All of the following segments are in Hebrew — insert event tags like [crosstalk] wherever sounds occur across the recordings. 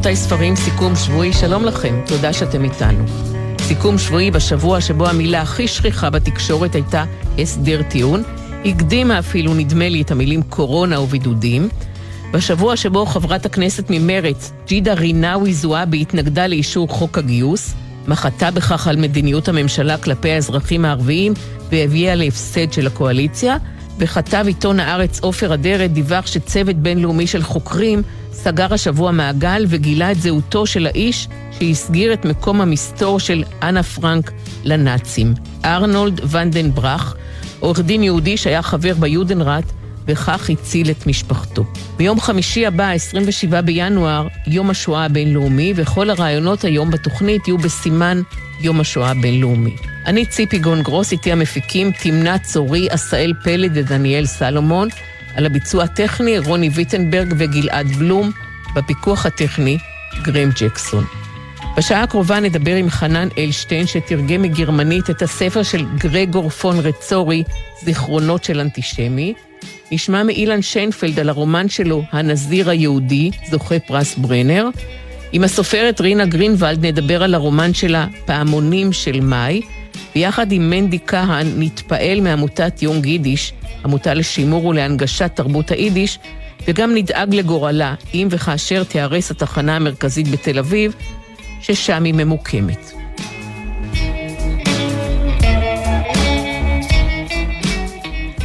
רבותיי ספרים, סיכום שבועי, שלום לכם, תודה שאתם איתנו. סיכום שבועי בשבוע שבו המילה הכי שכיחה בתקשורת הייתה הסדר טיעון, הקדימה אפילו, נדמה לי, את המילים קורונה ובידודים. בשבוע שבו חברת הכנסת ממרץ, ג'ידה רינאוי זועבי, התנגדה לאישור חוק הגיוס, מחתה בכך על מדיניות הממשלה כלפי האזרחים הערביים והביאה להפסד של הקואליציה, וכתב עיתון הארץ עופר אדרת דיווח שצוות בינלאומי של חוקרים סגר השבוע מעגל וגילה את זהותו של האיש שהסגיר את מקום המסתור של אנה פרנק לנאצים. ארנולד ונדנברך, עורך דין יהודי שהיה חבר ביודנראט, וכך הציל את משפחתו. ביום חמישי הבא, 27 בינואר, יום השואה הבינלאומי, וכל הרעיונות היום בתוכנית יהיו בסימן יום השואה הבינלאומי. אני ציפי גון גרוס, איתי המפיקים תמנה צורי, עשאל פלד ודניאל סלומון. על הביצוע הטכני רוני ויטנברג וגלעד בלום, בפיקוח הטכני גרם ג'קסון. בשעה הקרובה נדבר עם חנן אלשטיין, שתרגם מגרמנית את הספר של גרגור פון רצורי, זיכרונות של אנטישמי. נשמע מאילן שיינפלד על הרומן שלו, הנזיר היהודי, זוכה פרס ברנר. עם הסופרת רינה גרינוולד נדבר על הרומן שלה, פעמונים של מאי, ויחד עם מנדי כהן נתפעל מעמותת יונג יידיש, עמותה לשימור ולהנגשת תרבות היידיש, וגם נדאג לגורלה אם וכאשר תיהרס התחנה המרכזית בתל אביב, ששם היא ממוקמת.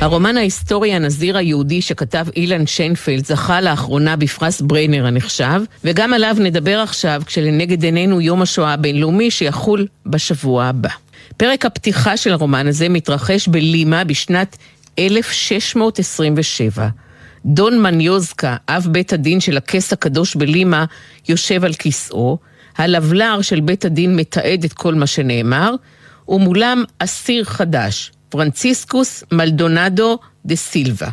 הרומן ההיסטורי הנזיר היהודי שכתב אילן שיינפלד זכה לאחרונה בפרס בריינר הנחשב, וגם עליו נדבר עכשיו כשלנגד עינינו יום השואה הבינלאומי שיחול בשבוע הבא. פרק הפתיחה של הרומן הזה מתרחש בלימה בשנת 1627. דון מניוזקה, אב בית הדין של הכס הקדוש בלימה, יושב על כיסאו, הלבלר של בית הדין מתעד את כל מה שנאמר, ומולם אסיר חדש, פרנציסקוס מלדונדו דה סילבה.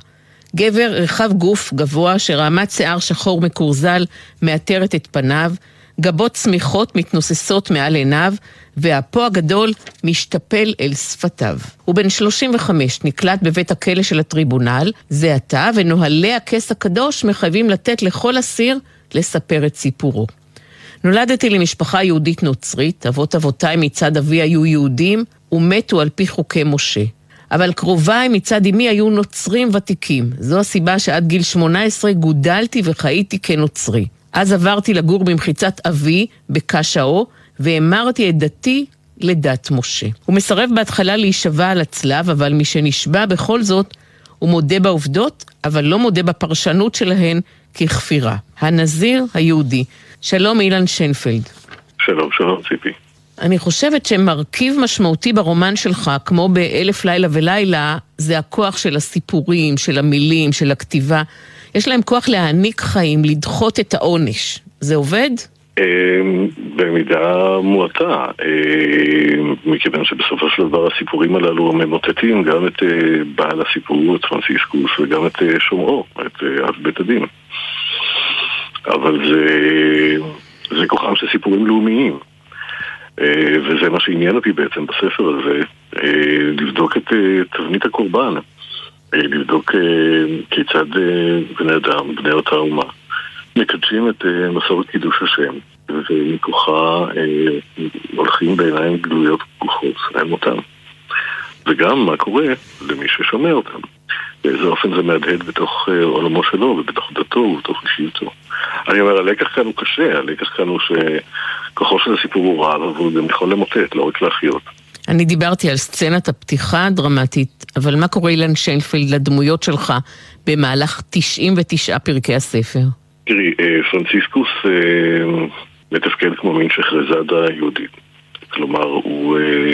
גבר רחב גוף גבוה שרעמת שיער שחור מקורזל מעטרת את פניו, גבות צמיחות מתנוססות מעל עיניו, ואפו הגדול משתפל אל שפתיו. הוא בן 35, נקלט בבית הכלא של הטריבונל, זה עתה, ונוהלי הכס הקדוש מחייבים לתת לכל אסיר לספר את סיפורו. נולדתי למשפחה יהודית נוצרית, אבות אבותיי מצד אבי היו יהודים ומתו על פי חוקי משה. אבל קרוביי מצד אמי היו נוצרים ותיקים. זו הסיבה שעד גיל 18 גודלתי וחייתי כנוצרי. אז עברתי לגור במחיצת אבי, בקשאו, והמרתי את דתי לדת משה. הוא מסרב בהתחלה להישבע על הצלב, אבל משנשבע בכל זאת, הוא מודה בעובדות, אבל לא מודה בפרשנות שלהן ככפירה. הנזיר היהודי. שלום אילן שיינפלד. שלום, שלום ציפי. אני חושבת שמרכיב משמעותי ברומן שלך, כמו באלף לילה ולילה, זה הכוח של הסיפורים, של המילים, של הכתיבה. יש להם כוח להעניק חיים, לדחות את העונש. זה עובד? אמ, במידה מועטה, אמ, מכיוון שבסופו של דבר הסיפורים הללו ממוטטים גם את אה, בעל הסיפור, את פרנסיסקוס, וגם את אה, שומרו, את אה, אב בית הדין. אבל זה, זה כוחם של סיפורים לאומיים. וזה מה שעניין אותי בעצם בספר הזה, לבדוק את תבנית הקורבן, לבדוק כיצד בני אדם, בני אותה אומה, מקדשים את מסורת קידוש השם, ומכוחה הולכים בעיניים גלויות פקוחות אל מותם. וגם מה קורה למי ששומע אותם. באיזה אופן זה מהדהד בתוך עולמו שלו ובתוך דתו ובתוך אישיותו. אני אומר, הלקח כאן הוא קשה, הלקח כאן הוא שכוחו של הסיפור הוא רב, אבל הוא גם יכול למוטט, לא רק להחיות. אני דיברתי על סצנת הפתיחה הדרמטית, אבל מה קורה אילן שיינפלד לדמויות שלך במהלך 99 פרקי הספר? תראי, אה, פרנציסקוס אה, מתפקד כמו מין שחרזדה יהודית. כלומר, הוא אה,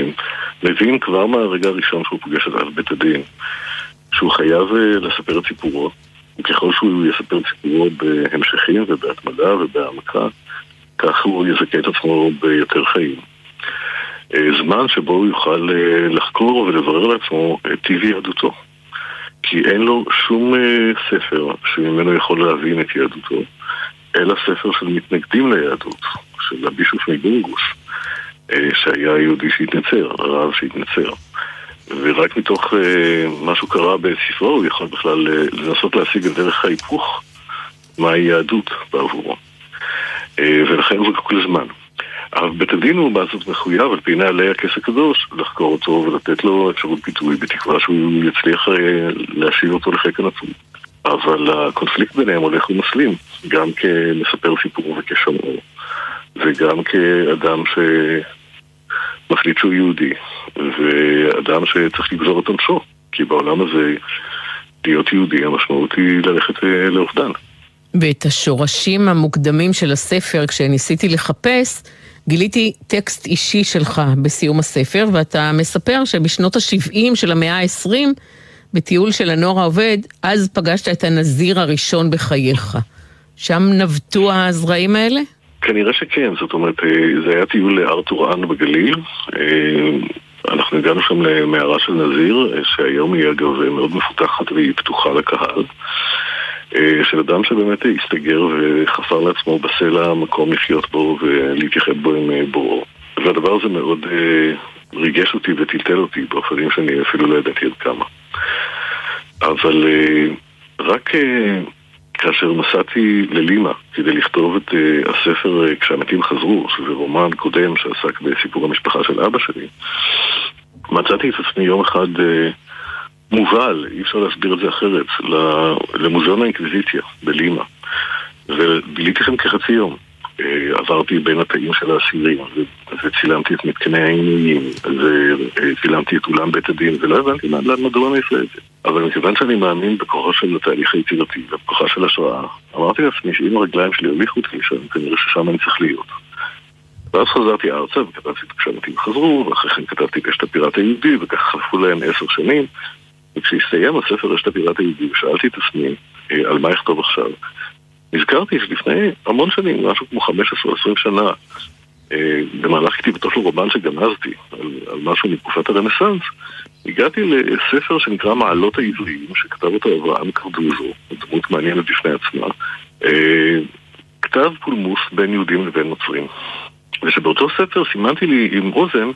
מבין כבר מהרגע הראשון שהוא פוגש את אב בית הדין שהוא חייב לספר את סיפורו, וככל שהוא יספר סיפורו בהמשכים ובהתמדה ובהעמקה, כך הוא יזכה את עצמו ביותר חיים. זמן שבו הוא יוכל לחקור ולברר לעצמו את טיב יהדותו. כי אין לו שום ספר שממנו יכול להבין את יהדותו, אלא ספר של מתנגדים ליהדות, של הבישוף מבונגוס, שהיה יהודי שהתנצר, רב שהתנצר. ורק מתוך אה, מה שהוא קרא בספרו הוא יכול בכלל אה, לנסות להשיג את דרך ההיפוך מהי יהדות בעבורו. אה, ולכן הוא זקוק לזמן. אבל בית הדין הוא בעצם מחויב על פי נהלי הכס הקדוש לחקור אותו ולתת לו אפשרות ביטוי בתקווה שהוא יצליח אה, להשיב אותו לחיק הנצרות. אבל הקונפליקט ביניהם הולך ומסלים, גם כמספר סיפור וכשומעו, וגם כאדם שמחליט שהוא יהודי, ואדם שצריך לגזור את עונשו, כי בעולם הזה להיות יהודי המשמעות היא ללכת אה, לאובדן. ואת השורשים המוקדמים של הספר, כשניסיתי לחפש, גיליתי טקסט אישי שלך בסיום הספר, ואתה מספר שבשנות ה-70 של המאה ה-20, בטיול של הנוער העובד, אז פגשת את הנזיר הראשון בחייך. שם נבטו הזרעים האלה? כנראה שכן, זאת אומרת, אה, זה היה טיול לארתור אן בגליל. אה, אנחנו הגענו שם למערה של נזיר, אה, שהיום היא אגב מאוד מפותחת והיא פתוחה לקהל. של אדם שבאמת הסתגר וחפר לעצמו בסלע מקום לחיות בו ולהתייחד בו עם בוראו. והדבר הזה מאוד ריגש אותי וטלטל אותי באופנים שאני אפילו לא ידעתי עד כמה. אבל רק כאשר נסעתי ללימה כדי לכתוב את הספר כשהמתים חזרו, שזה רומן קודם שעסק בסיפור המשפחה של אבא שלי, מצאתי את עצמי יום אחד מובל, אי אפשר להסביר את זה אחרת, למוזיאון האינקוויזיציה בלימה. וביליתי שם כחצי יום. עברתי בין התאים של האסירים, וצילמתי את מתקני העינויים, וצילמתי את אולם בית הדין, ולא הבנתי מדוע אני עושה את זה. אבל מכיוון שאני מאמין בכוחו של התהליך היצירתי ובכוחה של השואה, אמרתי לעצמי שאם הרגליים שלי הוליכו אותי לשם, כנראה ששם אני צריך להיות. ואז חזרתי ארצה וכתבתי את כשהמתים חזרו, ואחרי כן כתבתי את אשת הפיראט היהודי, וכך חלפו להם עשר שנים. וכשהסתיים הספר אשת הפיראט היהודי, ושאלתי את עצמי אה, על מה אכתוב עכשיו, נזכרתי שלפני המון שנים, משהו כמו 15-20 שנה, אה, במהלך כתיבתו של רומן שגנזתי על, על משהו מתקופת הרנסאנס, הגעתי לספר שנקרא מעלות העבריים, שכתב אותו אברהם קרדוזו, דמות מעניינת בפני עצמה, אה, כתב פולמוס בין יהודים לבין נוצרים. ושבאותו ספר סימנתי לי עם אוזן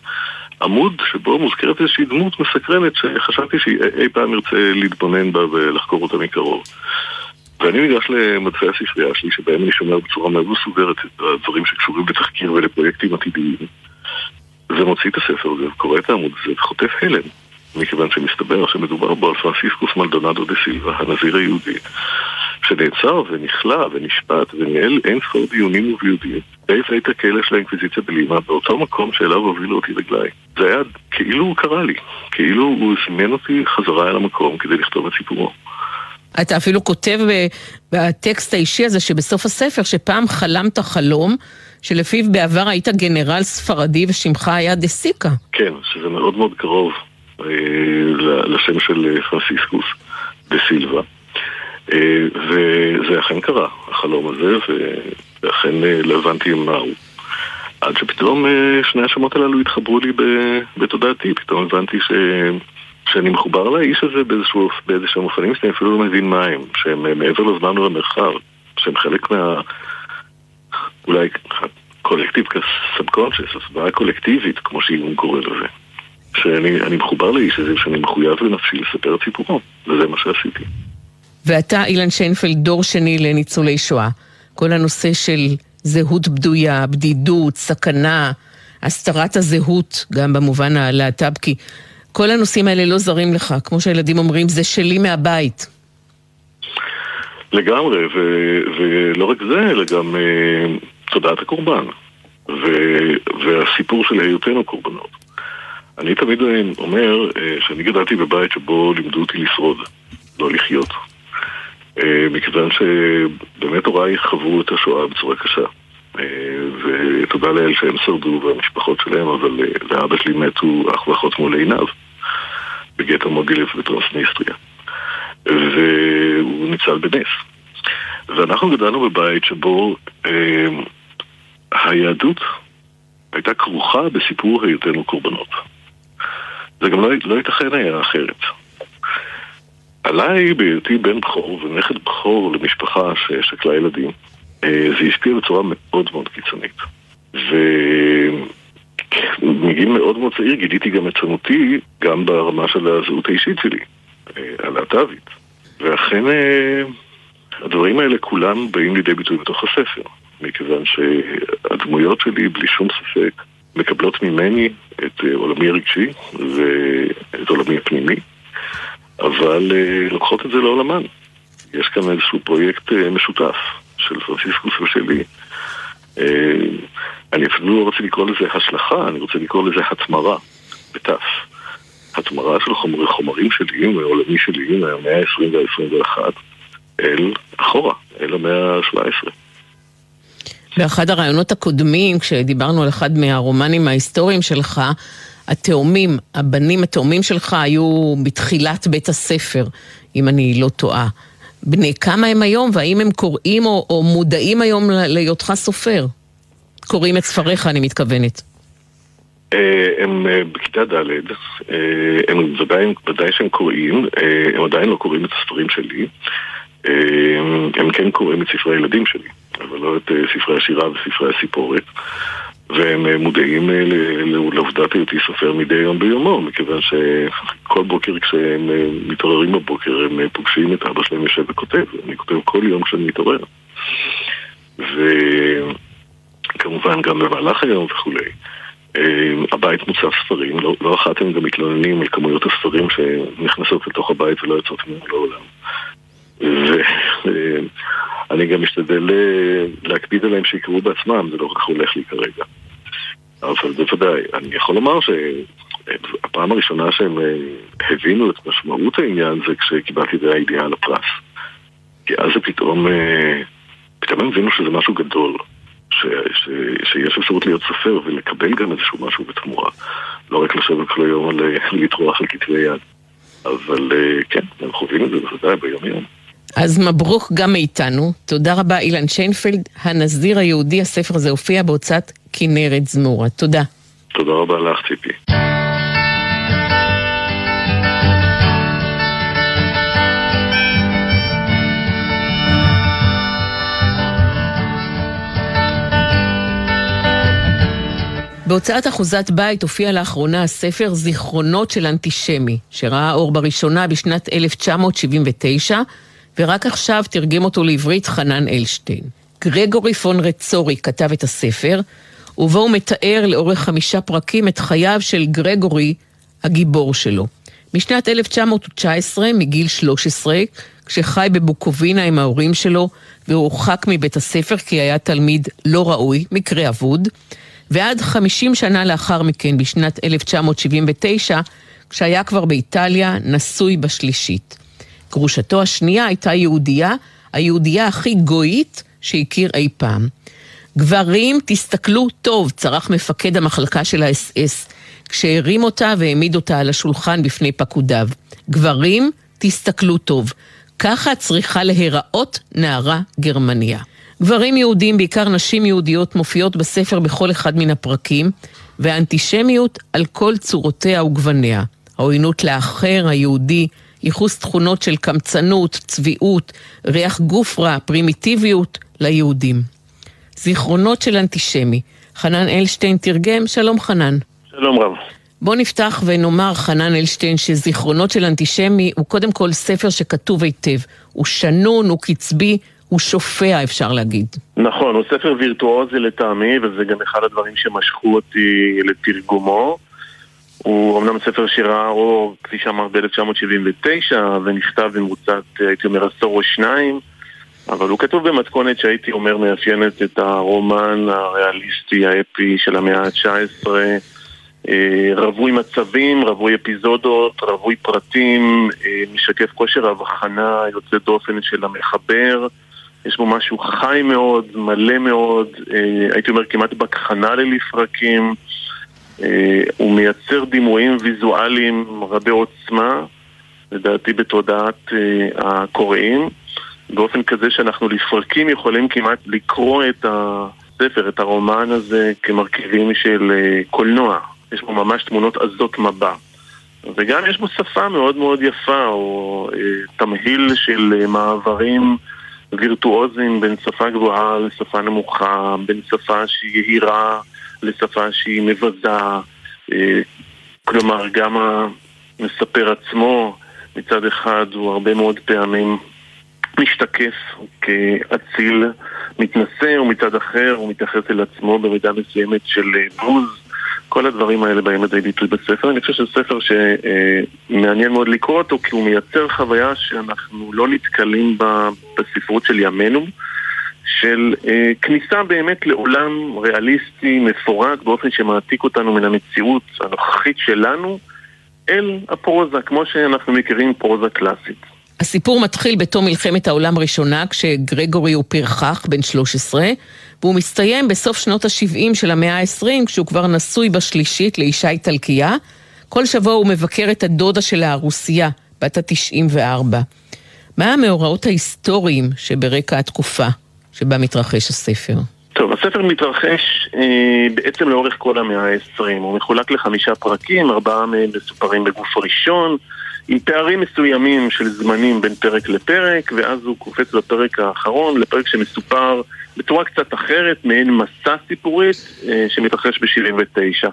עמוד שבו מוזכרת איזושהי דמות מסקרנת שחשבתי שאי פעם ארצה להתבונן בה ולחקור אותה מקרוב. ואני ניגש למצבי הספרייה שלי, שבהם אני שומר בצורה מאוד מסודרת את הדברים שקשורים לתחקיר ולפרויקטים עתידיים. ומוציא את הספר הזה, וקורא את העמוד הזה, וחוטף הלם. מכיוון שמסתבר שמדובר בו על פרנסיסקוס מלדונדו דה סילבה, הנזיר היהודי, שנעצר ונכלא ונשפט וניהל אין ספור דיונים וביודעים בית בית הכלא של האינקוויזיציה בלימה, באותו מקום שאליו הובילו אותי רגליי. זה היה כאילו הוא קרא לי, כאילו הוא זימן אותי חזרה אל המקום כדי לכתוב את סיפורו. אתה אפילו כותב בטקסט האישי הזה שבסוף הספר שפעם חלמת חלום שלפיו בעבר היית גנרל ספרדי ושמך היה דה סיקה. כן, שזה מאוד מאוד קרוב אה, לשם של אה, פרנסיסקוס דה סילבה. אה, וזה אכן קרה, החלום הזה, ואכן לא הבנתי מהו. עד שפתאום שני השמות הללו התחברו לי בתודעתי, פתאום הבנתי ש... שאני מחובר לאיש הזה באיזשהו, באיזשהם אופנים שאני אפילו לא מבין מה הם, שהם מעבר לזמן ולמרחב, שהם חלק מה... אולי collective subconscious, ההכרה קולקטיבית, כמו שיונג קורא לזה. שאני מחובר לאיש הזה, שאני מחויב לנפשי לספר את סיפורו, וזה מה שעשיתי. ואתה, אילן שיינפלד, דור שני לניצולי שואה. כל הנושא של זהות בדויה, בדידות, סכנה, הסתרת הזהות, גם במובן הלהט"בקי. כל הנושאים האלה לא זרים לך, כמו שהילדים אומרים, זה שלי מהבית. לגמרי, ו- ולא רק זה, אלא גם uh, תודעת הקורבן, ו- והסיפור של היותנו קורבנות. אני תמיד אומר uh, שאני גדלתי בבית שבו לימדו אותי לשרוד, לא לחיות. Uh, מכיוון שבאמת הוריי חוו את השואה בצורה קשה. Uh, ותודה לאל שהם שרדו והמשפחות שלהם, אבל uh, לאבא שלי מתו אח ואחות מול עיניו. בגטו מוגילב בטרנסניסטריה. והוא ניצל בנס. ואנחנו גדלנו בבית שבו אה, היהדות הייתה כרוכה בסיפור היותנו קורבנות. זה גם לא, לא ייתכן היה אחרת. עליי, בהיותי בן בכור ונכד בכור למשפחה ששקלה ילדים, אה, זה השפיע בצורה מאוד מאוד קיצונית. ומגיל מאוד מאוד צעיר גיליתי גם את צנותי גם ברמה של הזהות האישית שלי, אה, הלהט"בית. ואכן אה, הדברים האלה כולם באים לידי ביטוי בתוך הספר, מכיוון שהדמויות שלי, בלי שום ספק, מקבלות ממני את עולמי הרגשי ואת עולמי הפנימי, אבל לוקחות את זה לעולמן. יש כאן איזשהו פרויקט משותף של פרנסיסקוס ושלי. אני אפילו לא רוצה לקרוא לזה השלכה, אני רוצה לקרוא לזה התמרה, בתף. התמרה של חומר, חומרים שלי, מעולמי שלי, מהמאה ה-20 וה-21, אל אחורה, אל המאה ה-17. באחד הרעיונות הקודמים, כשדיברנו על אחד מהרומנים ההיסטוריים שלך, התאומים, הבנים התאומים שלך היו בתחילת בית הספר, אם אני לא טועה. בני כמה הם היום, והאם הם קוראים או, או מודעים היום להיותך סופר? קוראים את ספריך, אני מתכוונת. אה, הם אה, בכיתה ד', אה, הם ודאי, ודאי שהם קוראים, הם עדיין לא קוראים את הספרים שלי, הם כן קוראים את ספרי הילדים שלי, אבל לא את ספרי השירה וספרי הסיפורת. והם מודעים לעובדת היותי סופר מדי יום ביומו, מכיוון שכל בוקר כשהם מתעוררים בבוקר הם פוגשים את אבא שלהם יושב וכותב, אני כותב כל יום כשאני מתעורר. וכמובן גם במהלך היום וכולי. הבית מוצף ספרים, לא, לא אחת הם גם מתלוננים על כמויות הספרים שנכנסות לתוך הבית ולא יוצאות ממנו לעולם. ואני גם משתדל להקפיד עליהם שיקראו בעצמם, זה לא רק הולך לי כרגע. אבל בוודאי, אני יכול לומר שהפעם הראשונה שהם אה, הבינו את משמעות העניין זה כשקיבלתי את הידיעה על הפרס. כי אז זה פתאום, אה, פתאום הם הבינו שזה משהו גדול. ש, ש, שיש אפשרות להיות סופר ולקבל גם איזשהו משהו בתמורה. לא רק לשבת כל היום על אה, לטרוח על כתבי יד. אבל כן, הם חווים את זה בוודאי ביום יום. אז מברוק גם מאיתנו. תודה רבה, אילן שיינפלד, הנזיר היהודי. הספר הזה הופיע בהוצאת כנרת זמורה. תודה. תודה רבה לך, ציפי. בהוצאת אחוזת בית הופיע לאחרונה הספר זיכרונות של אנטישמי, שראה אור בראשונה בשנת 1979, ורק עכשיו תרגם אותו לעברית חנן אלשטיין. גרגורי פון רצורי כתב את הספר, ובו הוא מתאר לאורך חמישה פרקים את חייו של גרגורי, הגיבור שלו. משנת 1919, מגיל 13, כשחי בבוקובינה עם ההורים שלו, והורחק מבית הספר כי היה תלמיד לא ראוי, מקרה אבוד, ועד 50 שנה לאחר מכן, בשנת 1979, כשהיה כבר באיטליה, נשוי בשלישית. גרושתו השנייה הייתה יהודייה, היהודייה הכי גויית שהכיר אי פעם. גברים, תסתכלו טוב, צרח מפקד המחלקה של האס-אס, כשהרים אותה והעמיד אותה על השולחן בפני פקודיו. גברים, תסתכלו טוב. ככה צריכה להיראות נערה גרמניה. גברים יהודים, בעיקר נשים יהודיות, מופיעות בספר בכל אחד מן הפרקים, והאנטישמיות על כל צורותיה וגווניה. העוינות לאחר, היהודי, ייחוס תכונות של קמצנות, צביעות, ריח גוף רע, פרימיטיביות ליהודים. זיכרונות של אנטישמי. חנן אלשטיין תרגם, שלום חנן. שלום רב. בוא נפתח ונאמר, חנן אלשטיין, שזיכרונות של אנטישמי הוא קודם כל ספר שכתוב היטב. הוא שנון, הוא קצבי, הוא שופע, אפשר להגיד. נכון, הוא ספר וירטואוזי לטעמי, וזה גם אחד הדברים שמשכו אותי לתרגומו. הוא אמנם ספר שראה אור, כפי שאמרת, ב-1979, ונכתב במרוצת, הייתי אומר, עשור או שניים, אבל הוא כתוב במתכונת שהייתי אומר מאפיינת את הרומן הריאליסטי האפי של המאה ה-19, אה, רווי מצבים, רווי אפיזודות, רווי פרטים, אה, משקף כושר הבחנה יוצא דופן של המחבר. יש בו משהו חי מאוד, מלא מאוד, אה, הייתי אומר כמעט בכחנה ללפרקים. אה, הוא מייצר דימויים ויזואליים רבי עוצמה, לדעתי בתודעת אה, הקוראים. באופן כזה שאנחנו לפרקים יכולים כמעט לקרוא את הספר, את הרומן הזה, כמרכיבים של אה, קולנוע. יש בו ממש תמונות עזות מבע. וגם יש בו שפה מאוד מאוד יפה, או תמהיל של מעברים וירטואוזיים בין שפה גבוהה לשפה נמוכה, בין שפה שהיא יהירה לשפה שהיא מבזה. אה, כלומר, גם המספר עצמו מצד אחד הוא הרבה מאוד פעמים משתקף כאציל מתנשא, ומצד אחר הוא מתייחס אל עצמו במידה מסוימת של אה, בוז. כל הדברים האלה באים לידי ביטוי בספר. אני חושב שזה ספר שמעניין מאוד לקרוא אותו, כי הוא מייצר חוויה שאנחנו לא נתקלים בה בספרות של ימינו, של אה, כניסה באמת לעולם ריאליסטי, מפורט, באופן שמעתיק אותנו מן המציאות הנוכחית שלנו אל הפרוזה, כמו שאנחנו מכירים פרוזה קלאסית. הסיפור מתחיל בתום מלחמת העולם הראשונה, כשגרגורי הוא פרחח, בן 13, והוא מסתיים בסוף שנות ה-70 של המאה ה-20, כשהוא כבר נשוי בשלישית לאישה איטלקייה. כל שבוע הוא מבקר את הדודה של הרוסיה, בת ה-94. מה המאורעות ההיסטוריים שברקע התקופה שבה מתרחש הספר? טוב, הספר מתרחש אה, בעצם לאורך כל המאה ה-20. הוא מחולק לחמישה פרקים, ארבעה מהם מסופרים בגוף הראשון, עם פערים מסוימים של זמנים בין פרק לפרק, ואז הוא קופץ לפרק האחרון, לפרק שמסופר בצורה קצת אחרת, מעין מסע סיפורית אה, שמתרחש ב-79.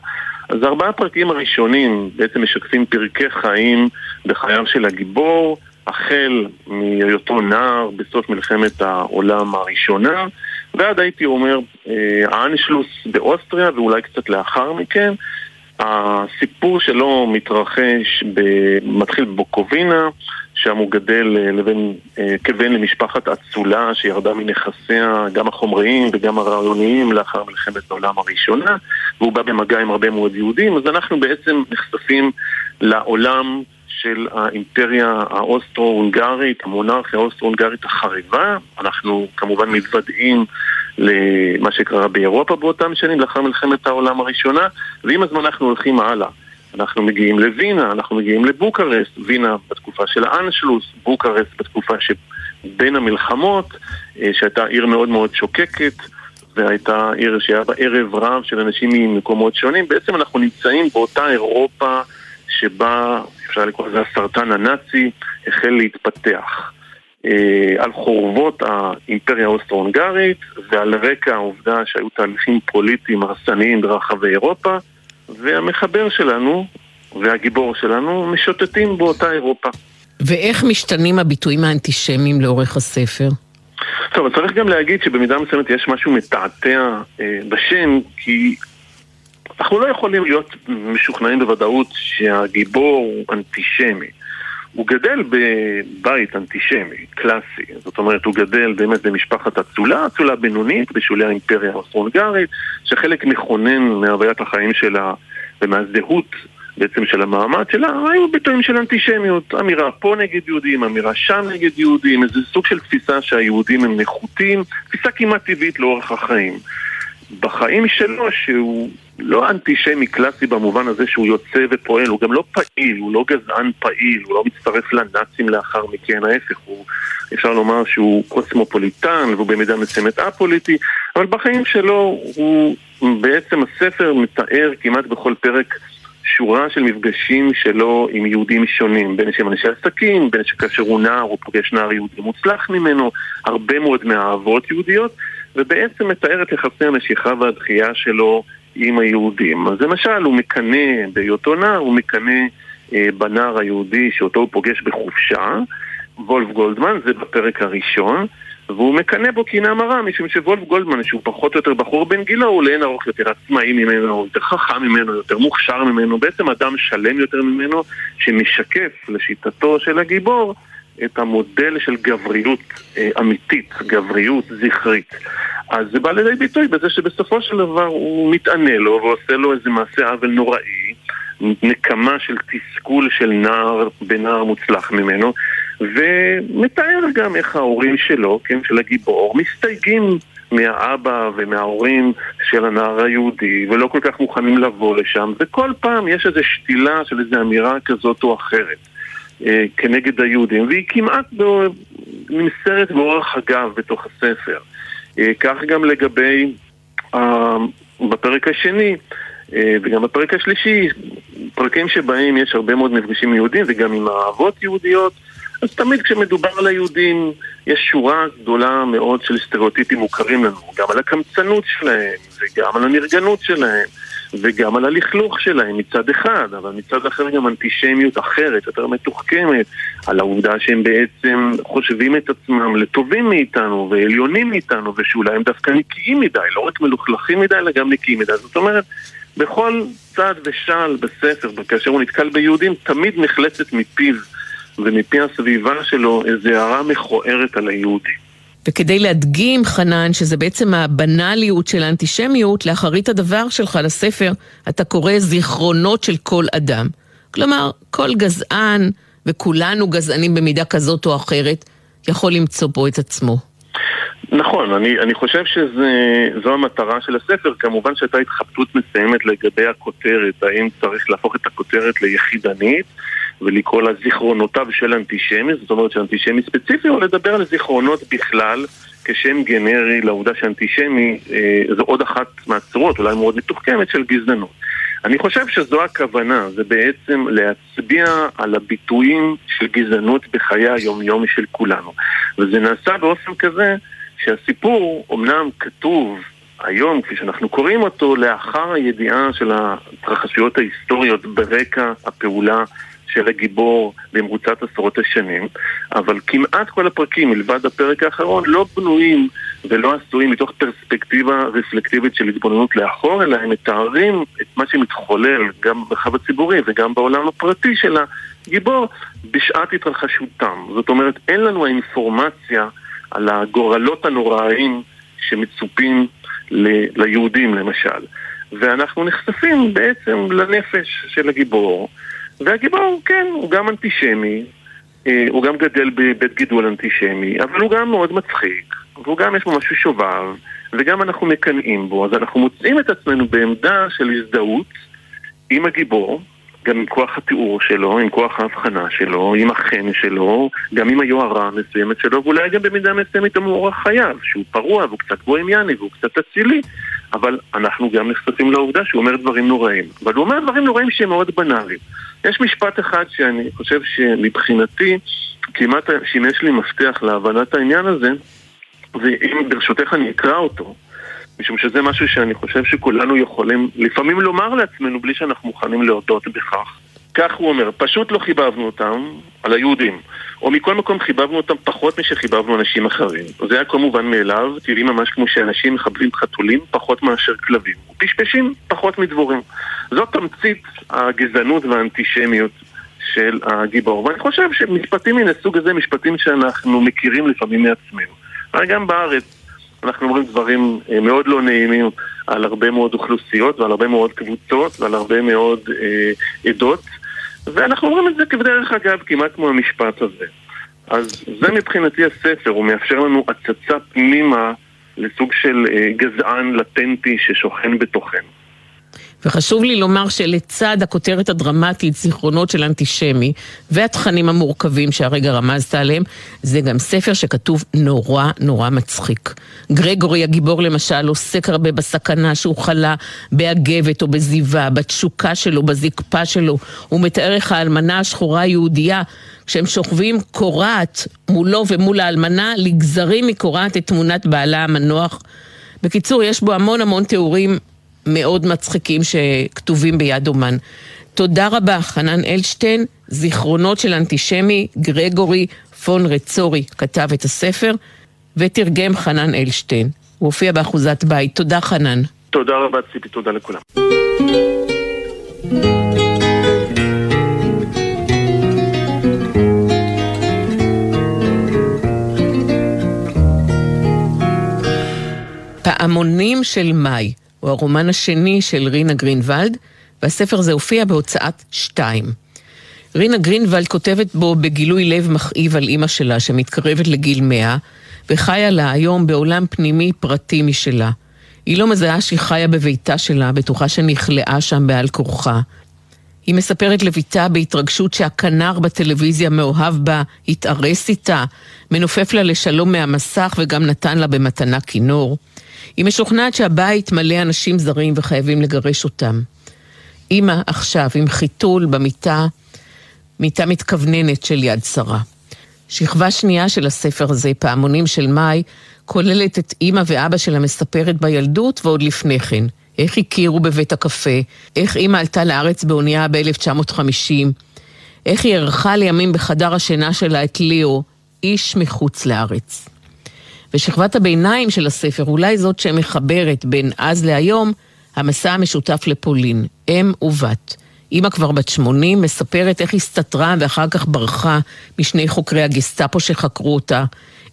אז ארבעה הפרקים הראשונים בעצם משקפים פרקי חיים בחייו של הגיבור, החל מהיותו נער בסוף מלחמת העולם הראשונה, ועד הייתי אומר אה, האנשלוס באוסטריה ואולי קצת לאחר מכן. הסיפור שלו מתרחש, ב... מתחיל בבוקובינה, שם הוא גדל אה, לבין, אה, כבן למשפחת אצולה שירדה מנכסיה, גם החומריים וגם הרעיוניים, לאחר מלחמת העולם הראשונה, והוא בא במגע עם הרבה מאוד יהודים, אז אנחנו בעצם נחשפים לעולם של האימפריה האוסטרו-הונגרית, המונרכיה האוסטרו-הונגרית החריבה. אנחנו כמובן מתוודעים למה שקרה באירופה באותם שנים, לאחר מלחמת העולם הראשונה, ועם הזמן אנחנו הולכים הלאה. אנחנו מגיעים לווינה, אנחנו מגיעים לבוקרסט, וינה בתקופה של האנשלוס, בוקרסט בתקופה שבין המלחמות, אה, שהייתה עיר מאוד מאוד שוקקת, והייתה עיר שהיה בה ערב רב של אנשים ממקומות שונים. בעצם אנחנו נמצאים באותה אירופה שבה, אפשר לקרוא לזה הסרטן הנאצי, החל להתפתח. אה, על חורבות האימפריה האוסטרו-הונגרית ועל רקע העובדה שהיו תהליכים פוליטיים הרסניים ברחבי אירופה והמחבר שלנו והגיבור שלנו משוטטים באותה אירופה. ואיך משתנים הביטויים האנטישמיים לאורך הספר? טוב, צריך גם להגיד שבמידה מסוימת יש משהו מתעתע אה, בשם, כי אנחנו לא יכולים להיות משוכנעים בוודאות שהגיבור הוא אנטישמי. הוא גדל בבית אנטישמי, קלאסי. זאת אומרת, הוא גדל באמת במשפחת אצולה, אצולה בינונית, בשולי האימפריה האוסטרו-הונגרית, שחלק מכונן מהוויית החיים שלה ומהזהות בעצם של המעמד שלה, היו ביטויים של אנטישמיות. אמירה פה נגד יהודים, אמירה שם נגד יהודים, איזה סוג של תפיסה שהיהודים הם נחותים, תפיסה כמעט טבעית לאורך החיים. בחיים שלו, שהוא לא אנטישמי קלאסי במובן הזה שהוא יוצא ופועל, הוא גם לא פעיל, הוא לא גזען פעיל, הוא לא מצטרף לנאצים לאחר מכן, ההפך, הוא, אפשר לומר שהוא קוסמופוליטן והוא במידה מסוימת א-פוליטי, אבל בחיים שלו הוא בעצם הספר מתאר כמעט בכל פרק שורה של מפגשים שלו עם יהודים שונים, בין שהם אנשי עסקים, בין שכאשר הוא נער הוא פוגש נער יהודי מוצלח ממנו, הרבה מאוד מהאהבות יהודיות, ובעצם מתאר את יחסי המשיכה והדחייה שלו עם היהודים. אז למשל, הוא מקנא, בהיותו נער, הוא מקנא אה, בנער היהודי שאותו הוא פוגש בחופשה, וולף גולדמן, זה בפרק הראשון, והוא מקנא בו קנאה מרה, משום שוולף גולדמן, שהוא פחות או יותר בחור בן גילו, הוא לאין ארוך יותר עצמאי ממנו, יותר חכם ממנו, יותר מוכשר ממנו, בעצם אדם שלם יותר ממנו, שמשקף לשיטתו של הגיבור את המודל של גבריות אה, אמיתית, גבריות זכרית. אז זה בא לידי ביטוי בזה שבסופו של דבר הוא מתענה לו ועושה לו איזה מעשה עוול נוראי, נקמה של תסכול של נער בנער מוצלח ממנו, ומתאר גם איך ההורים שלו, כן, של הגיבור, מסתייגים מהאבא ומההורים של הנער היהודי, ולא כל כך מוכנים לבוא לשם, וכל פעם יש איזו שתילה של איזו אמירה כזאת או אחרת. אה, כנגד היהודים, והיא כמעט נמסרת באורח אגב בתוך הספר. אה, כך גם לגבי, בפרק השני, וגם בפרק השלישי, פרקים שבהם יש הרבה מאוד מפגשים יהודים וגם עם אהבות יהודיות, אז תמיד כשמדובר על היהודים יש שורה גדולה מאוד של סטריאוטיפים מוכרים לנו, גם על הקמצנות שלהם וגם על הנרגנות שלהם וגם על הלכלוך שלהם מצד אחד, אבל מצד אחר גם אנטישמיות אחרת, יותר מתוחכמת, על העובדה שהם בעצם חושבים את עצמם לטובים מאיתנו ועליונים מאיתנו ושאולי הם דווקא נקיים מדי, לא רק מלוכלכים מדי אלא גם נקיים מדי. זאת אומרת, בכל צד ושעל בספר, כאשר הוא נתקל ביהודים, תמיד נחלצת מפיו ומפי הסביבה שלו איזו הערה מכוערת על היהודי. וכדי להדגים, חנן, שזה בעצם הבנאליות של האנטישמיות, לאחרית הדבר שלך לספר, אתה קורא זיכרונות של כל אדם. כלומר, כל גזען, וכולנו גזענים במידה כזאת או אחרת, יכול למצוא פה את עצמו. נכון, אני, אני חושב שזו המטרה של הספר. כמובן שהייתה התחבטות מסוימת לגבי הכותרת, האם צריך להפוך את הכותרת ליחידנית. ולקרוא לה זיכרונותיו של אנטישמי, זאת אומרת שאנטישמי ספציפי, או לדבר על זיכרונות בכלל כשם גנרי לעובדה שאנטישמי אה, זו עוד אחת מהצורות, אולי מאוד מתוחכמת, של גזענות. אני חושב שזו הכוונה, זה בעצם להצביע על הביטויים של גזענות בחיי היומיום של כולנו. וזה נעשה באופן כזה שהסיפור אומנם כתוב היום, כפי שאנחנו קוראים אותו, לאחר הידיעה של ההתרחשויות ההיסטוריות ברקע הפעולה של הגיבור במרוצת עשרות השנים, אבל כמעט כל הפרקים, מלבד הפרק האחרון, לא בנויים ולא עשויים מתוך פרספקטיבה רפלקטיבית של התבוננות לאחור, אלא הם מתארים את מה שמתחולל גם במרחב הציבורי וגם בעולם הפרטי של הגיבור בשעת התרחשותם. זאת אומרת, אין לנו האינפורמציה על הגורלות הנוראיים שמצופים ליהודים למשל. ואנחנו נחשפים בעצם לנפש של הגיבור. והגיבור, כן, הוא גם אנטישמי, אה, הוא גם גדל בבית גידול אנטישמי, אבל הוא גם מאוד מצחיק, והוא גם יש בו משהו שובב, וגם אנחנו מקנאים בו, אז אנחנו מוצאים את עצמנו בעמדה של הזדהות עם הגיבור, גם עם כוח התיאור שלו, עם כוח ההבחנה שלו, עם החן שלו, גם עם היוהרה המסוימת שלו, ואולי גם במידה מסוימת עם אורח חייו, שהוא פרוע והוא קצת בוהמיאני והוא קצת אצילי, אבל אנחנו גם נחשפים לעובדה שהוא אומר דברים נוראים. אבל הוא אומר דברים נוראים שהם מאוד בנאליים. יש משפט אחד שאני חושב שמבחינתי כמעט שימש לי מפתח להבנת העניין הזה, ואם ברשותך אני אקרא אותו, משום שזה משהו שאני חושב שכולנו יכולים לפעמים לומר לעצמנו בלי שאנחנו מוכנים להודות בכך. כך הוא אומר, פשוט לא חיבבנו אותם, על היהודים, או מכל מקום חיבבנו אותם פחות משחיבבנו אנשים אחרים. זה היה כמובן מאליו, תראי ממש כמו שאנשים מחבבים חתולים פחות מאשר כלבים, ופשפשים פחות מדבורים. זאת תמצית הגזענות והאנטישמיות של הגיבור. ואני חושב שמשפטים מן הסוג הזה, משפטים שאנחנו מכירים לפעמים מעצמנו. הרי גם בארץ אנחנו אומרים דברים אה, מאוד לא נעימים על הרבה מאוד אוכלוסיות ועל הרבה מאוד קבוצות ועל הרבה מאוד אה, עדות ואנחנו אומרים את זה כבדרך אגב כמעט כמו המשפט הזה. אז זה מבחינתי הספר, הוא מאפשר לנו הצצה פנימה לסוג של אה, גזען לטנטי ששוכן בתוכנו. וחשוב לי לומר שלצד הכותרת הדרמטית, זיכרונות של אנטישמי, והתכנים המורכבים שהרגע רמזת עליהם, זה גם ספר שכתוב נורא נורא מצחיק. גרגורי הגיבור למשל עוסק הרבה בסכנה שהוא חלה באגבת או בזיווה, בתשוקה שלו, בזקפה שלו. הוא מתאר איך האלמנה השחורה היהודייה כשהם שוכבים קורעת מולו ומול האלמנה, לגזרים מקורעת את תמונת בעלה המנוח. בקיצור, יש בו המון המון תיאורים מאוד מצחיקים שכתובים ביד אומן. תודה רבה, חנן אלשטיין, זיכרונות של אנטישמי, גרגורי פון רצורי כתב את הספר, ותרגם חנן אלשטיין. הוא הופיע באחוזת בית. תודה, חנן. תודה רבה, ציפי, תודה לכולם. פעמונים של מאי. הוא הרומן השני של רינה גרינוולד, והספר הזה הופיע בהוצאת שתיים. רינה גרינוולד כותבת בו בגילוי לב מכאיב על אימא שלה שמתקרבת לגיל מאה, וחיה לה היום בעולם פנימי פרטי משלה. היא לא מזהה שהיא חיה בביתה שלה, בטוחה שנכלאה שם בעל כורחה. היא מספרת לביתה בהתרגשות שהכנר בטלוויזיה מאוהב בה, התארס איתה, מנופף לה לשלום מהמסך וגם נתן לה במתנה כינור. היא משוכנעת שהבית מלא אנשים זרים וחייבים לגרש אותם. אימא עכשיו עם חיתול במיטה, מיטה מתכווננת של יד שרה. שכבה שנייה של הספר הזה, פעמונים של מאי, כוללת את אימא ואבא של המספרת בילדות ועוד לפני כן. איך הכירו בבית הקפה, איך אימא עלתה לארץ באונייה ב-1950, איך היא אירחה לימים בחדר השינה שלה את ליאו, איש מחוץ לארץ. ושכבת הביניים של הספר, אולי זאת שמחברת בין אז להיום, המסע המשותף לפולין, אם ובת. אימא כבר בת 80, מספרת איך הסתתרה ואחר כך ברחה משני חוקרי הגסטאפו שחקרו אותה,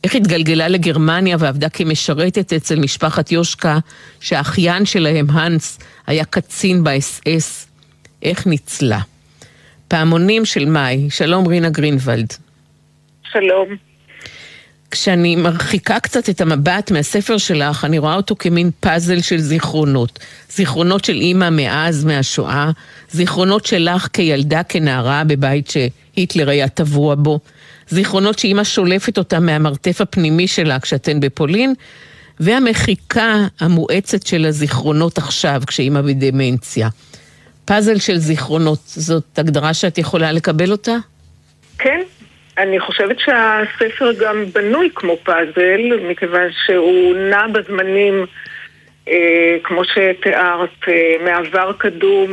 איך התגלגלה לגרמניה ועבדה כמשרתת אצל משפחת יושקה, שהאחיין שלהם, האנס, היה קצין באס-אס. איך ניצלה. פעמונים של מאי, שלום רינה גרינוולד. שלום. כשאני מרחיקה קצת את המבט מהספר שלך, אני רואה אותו כמין פאזל של זיכרונות. זיכרונות של אימא מאז, מהשואה, זיכרונות שלך כילדה, כנערה, בבית שהיטלר היה טבוע בו, זיכרונות שאימא שולפת אותם מהמרתף הפנימי שלה כשאתן בפולין, והמחיקה המואצת של הזיכרונות עכשיו, כשאימא בדמנציה. פאזל של זיכרונות, זאת הגדרה שאת יכולה לקבל אותה? כן, אני חושבת שהספר גם בנוי כמו פאזל, מכיוון שהוא נע בזמנים, אה, כמו שתיארת, אה, מעבר קדום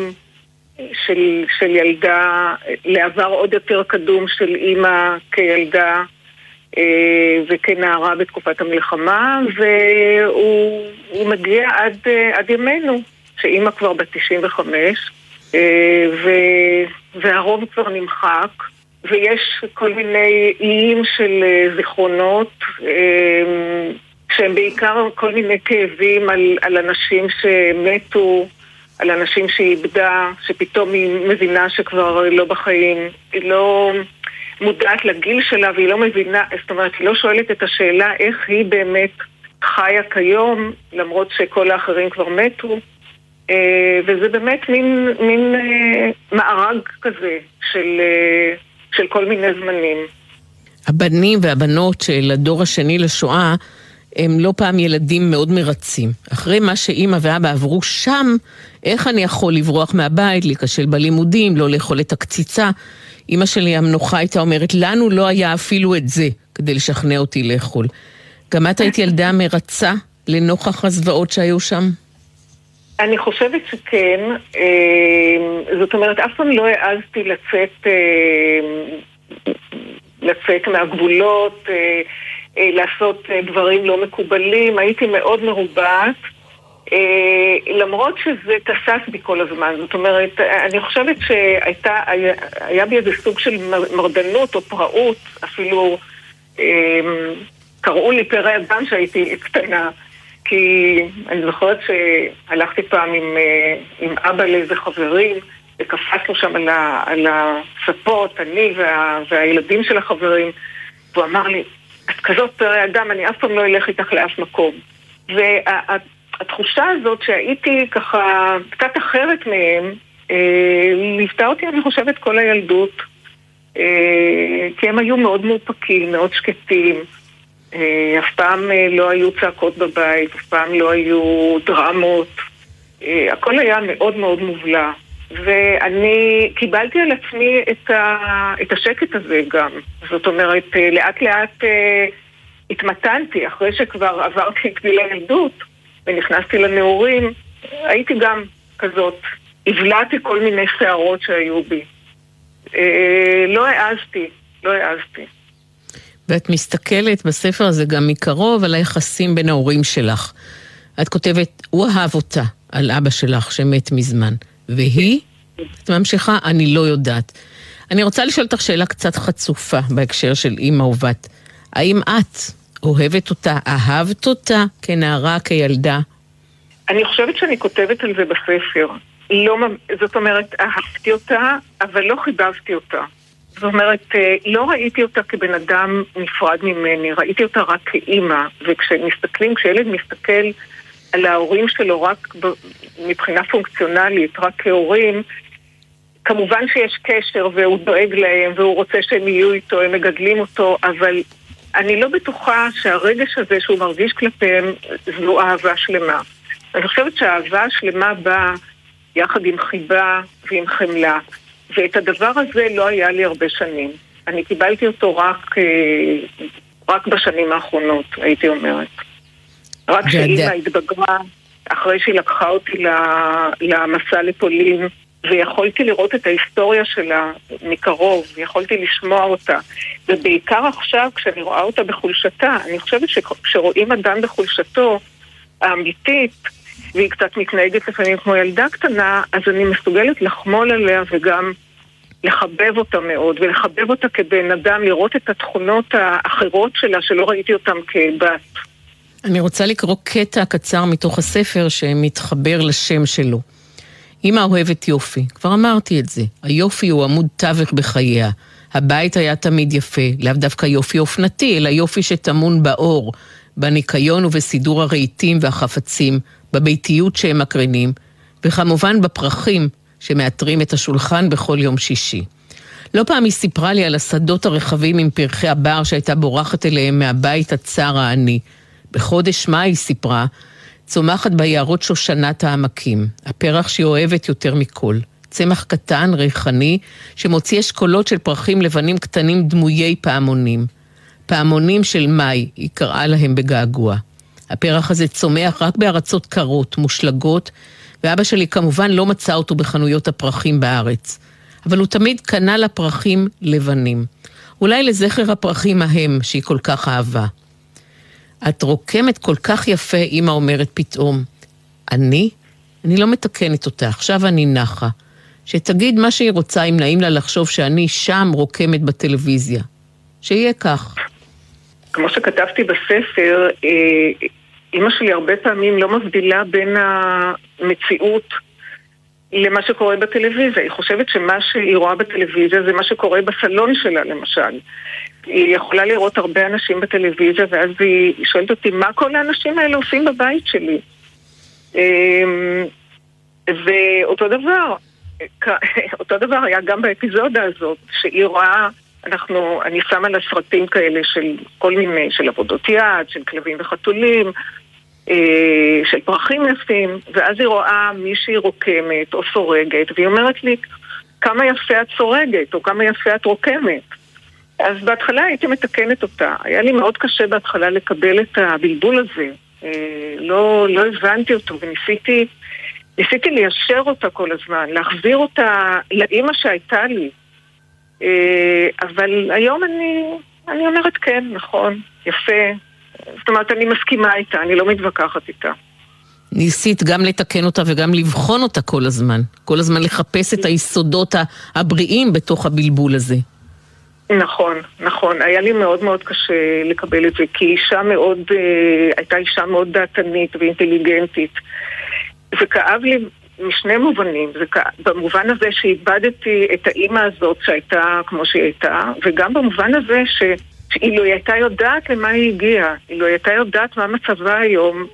של, של ילדה לעבר עוד יותר קדום של אימא כילדה אה, וכנערה בתקופת המלחמה, והוא מגיע עד, אה, עד ימינו, שאימא כבר בת 95, אה, ו, והרוב כבר נמחק. ויש כל מיני איים של זיכרונות שהם בעיקר כל מיני כאבים על, על אנשים שמתו על אנשים שהיא איבדה, שפתאום היא מבינה שכבר לא בחיים. היא לא מודעת לגיל שלה והיא לא מבינה, זאת אומרת, היא לא שואלת את השאלה איך היא באמת חיה כיום, למרות שכל האחרים כבר מתו. אה, וזה באמת מין, מין אה, מארג כזה של, אה, של כל מיני זמנים. הבנים והבנות של הדור השני לשואה הם לא פעם ילדים מאוד מרצים. אחרי מה שאימא ואבא עברו שם, איך אני יכול לברוח מהבית, להיכשל בלימודים, לא לאכול את הקציצה? אימא שלי המנוחה הייתה אומרת, לנו לא היה אפילו את זה כדי לשכנע אותי לאכול. גם את היית ילדה מרצה לנוכח הזוועות שהיו שם? אני חושבת שכן. אה, זאת אומרת, אף פעם לא העזתי לצאת, אה, לצאת מהגבולות. אה, לעשות דברים לא מקובלים, הייתי מאוד מרובעת. למרות שזה תסס בי כל הזמן, זאת אומרת, אני חושבת שהייתה, היה בי איזה סוג של מרדנות או פראות, אפילו קראו לי פרא אדם שהייתי קטנה, כי אני זוכרת שהלכתי פעם עם, עם אבא לאיזה חברים, וקפצנו שם על, ה, על הספות, אני וה, והילדים של החברים, והוא אמר לי, את כזאת פרא אדם, אני אף פעם לא אלך איתך לאף מקום. והתחושה הזאת שהייתי ככה קצת אחרת מהם, אה, ליוותה אותי, אני חושבת, כל הילדות. אה, כי הם היו מאוד מאופקים, מאוד שקטים. אה, אף פעם לא היו צעקות בבית, אף פעם לא היו דרמות. הכל היה מאוד מאוד מובלע. ואני קיבלתי על עצמי את, ה, את השקט הזה גם. זאת אומרת, לאט לאט אה, התמתנתי, אחרי שכבר עברתי את גיל הילדות ונכנסתי לנעורים, הייתי גם כזאת. הבלעתי כל מיני שערות שהיו בי. אה, לא העזתי, לא העזתי. ואת מסתכלת בספר הזה גם מקרוב על היחסים בין ההורים שלך. את כותבת, הוא אהב אותה, על אבא שלך שמת מזמן. והיא? את ממשיכה, אני לא יודעת. אני רוצה לשאול אותך שאלה קצת חצופה בהקשר של אימא ובת. האם את אוהבת אותה, אהבת אותה כנערה, כילדה? אני חושבת שאני כותבת על זה בספר. לא, זאת אומרת, אהבתי אותה, אבל לא חיבבתי אותה. זאת אומרת, אה, לא ראיתי אותה כבן אדם נפרד ממני, ראיתי אותה רק כאימא, וכשמסתכלים, כשילד מסתכל על ההורים שלו רק מבחינה פונקציונלית, רק כהורים, כמובן שיש קשר והוא דואג להם והוא רוצה שהם יהיו איתו, הם מגדלים אותו, אבל אני לא בטוחה שהרגש הזה שהוא מרגיש כלפיהם זו אהבה שלמה. אני חושבת שהאהבה השלמה באה יחד עם חיבה ועם חמלה, ואת הדבר הזה לא היה לי הרבה שנים. אני קיבלתי אותו רק, אה, רק בשנים האחרונות, הייתי אומרת. רק כשאימא התבגרה, אחרי שהיא לקחה אותי למסע לפולין, ויכולתי לראות את ההיסטוריה שלה מקרוב, ויכולתי לשמוע אותה. ובעיקר עכשיו, כשאני רואה אותה בחולשתה, אני חושבת שכשרואים אדם בחולשתו האמיתית, והיא קצת מתנהגת לפעמים כמו ילדה קטנה, אז אני מסוגלת לחמול עליה וגם לחבב אותה מאוד, ולחבב אותה כבן אדם, לראות את התכונות האחרות שלה שלא ראיתי אותן כבת. אני רוצה לקרוא קטע קצר מתוך הספר שמתחבר לשם שלו. אמא אוהבת יופי, כבר אמרתי את זה. היופי הוא עמוד תווך בחייה. הבית היה תמיד יפה, לאו דווקא יופי אופנתי, אלא יופי שטמון באור, בניקיון ובסידור הרהיטים והחפצים, בביתיות שהם מקרינים, וכמובן בפרחים שמעטרים את השולחן בכל יום שישי. לא פעם היא סיפרה לי על השדות הרחבים עם פרחי הבר שהייתה בורחת אליהם מהבית הצר העני. בחודש מאי, היא סיפרה, צומחת ביערות שושנת העמקים, הפרח שהיא אוהבת יותר מכל. צמח קטן, ריחני, שמוציא אשכולות של פרחים לבנים קטנים דמויי פעמונים. פעמונים של מאי, היא קראה להם בגעגוע. הפרח הזה צומח רק בארצות קרות, מושלגות, ואבא שלי כמובן לא מצא אותו בחנויות הפרחים בארץ. אבל הוא תמיד קנה לה פרחים לבנים. אולי לזכר הפרחים ההם שהיא כל כך אהבה. את רוקמת כל כך יפה, אמא אומרת פתאום. אני? אני לא מתקנת אותה, עכשיו אני נחה. שתגיד מה שהיא רוצה, אם נעים לה לחשוב שאני שם רוקמת בטלוויזיה. שיהיה כך. כמו שכתבתי בספר, אימא שלי הרבה פעמים לא מבדילה בין המציאות למה שקורה בטלוויזיה. היא חושבת שמה שהיא רואה בטלוויזיה זה מה שקורה בסלון שלה, למשל. היא יכולה לראות הרבה אנשים בטלוויזיה, ואז היא שואלת אותי, מה כל האנשים האלה עושים בבית שלי? אמ, ואותו דבר, [laughs] אותו דבר היה גם באפיזודה הזאת, שהיא רואה, אנחנו, אני שמה לה סרטים כאלה של כל מיני, של עבודות יד, של כלבים וחתולים, של פרחים יפים, ואז היא רואה מישהי רוקמת או סורגת, והיא אומרת לי, כמה יפה את סורגת, או כמה יפה את רוקמת. אז בהתחלה הייתי מתקנת אותה. היה לי מאוד קשה בהתחלה לקבל את הבלבול הזה. אה, לא, לא הבנתי אותו וניסיתי ניסיתי ליישר אותה כל הזמן, להחזיר אותה לאימא שהייתה לי. אה, אבל היום אני, אני אומרת כן, נכון, יפה. זאת אומרת, אני מסכימה איתה, אני לא מתווכחת איתה. ניסית גם לתקן אותה וגם לבחון אותה כל הזמן. כל הזמן לחפש את היסודות הבריאים בתוך הבלבול הזה. נכון, נכון. היה לי מאוד מאוד קשה לקבל את זה, כי אישה מאוד, אה, הייתה אישה מאוד דעתנית ואינטליגנטית. זה כאב לי משני מובנים. זה כא... במובן הזה שאיבדתי את האימא הזאת שהייתה כמו שהיא הייתה, וגם במובן הזה ש... שאילו היא הייתה יודעת למה היא הגיעה, אילו היא הייתה יודעת מה מצבה היום,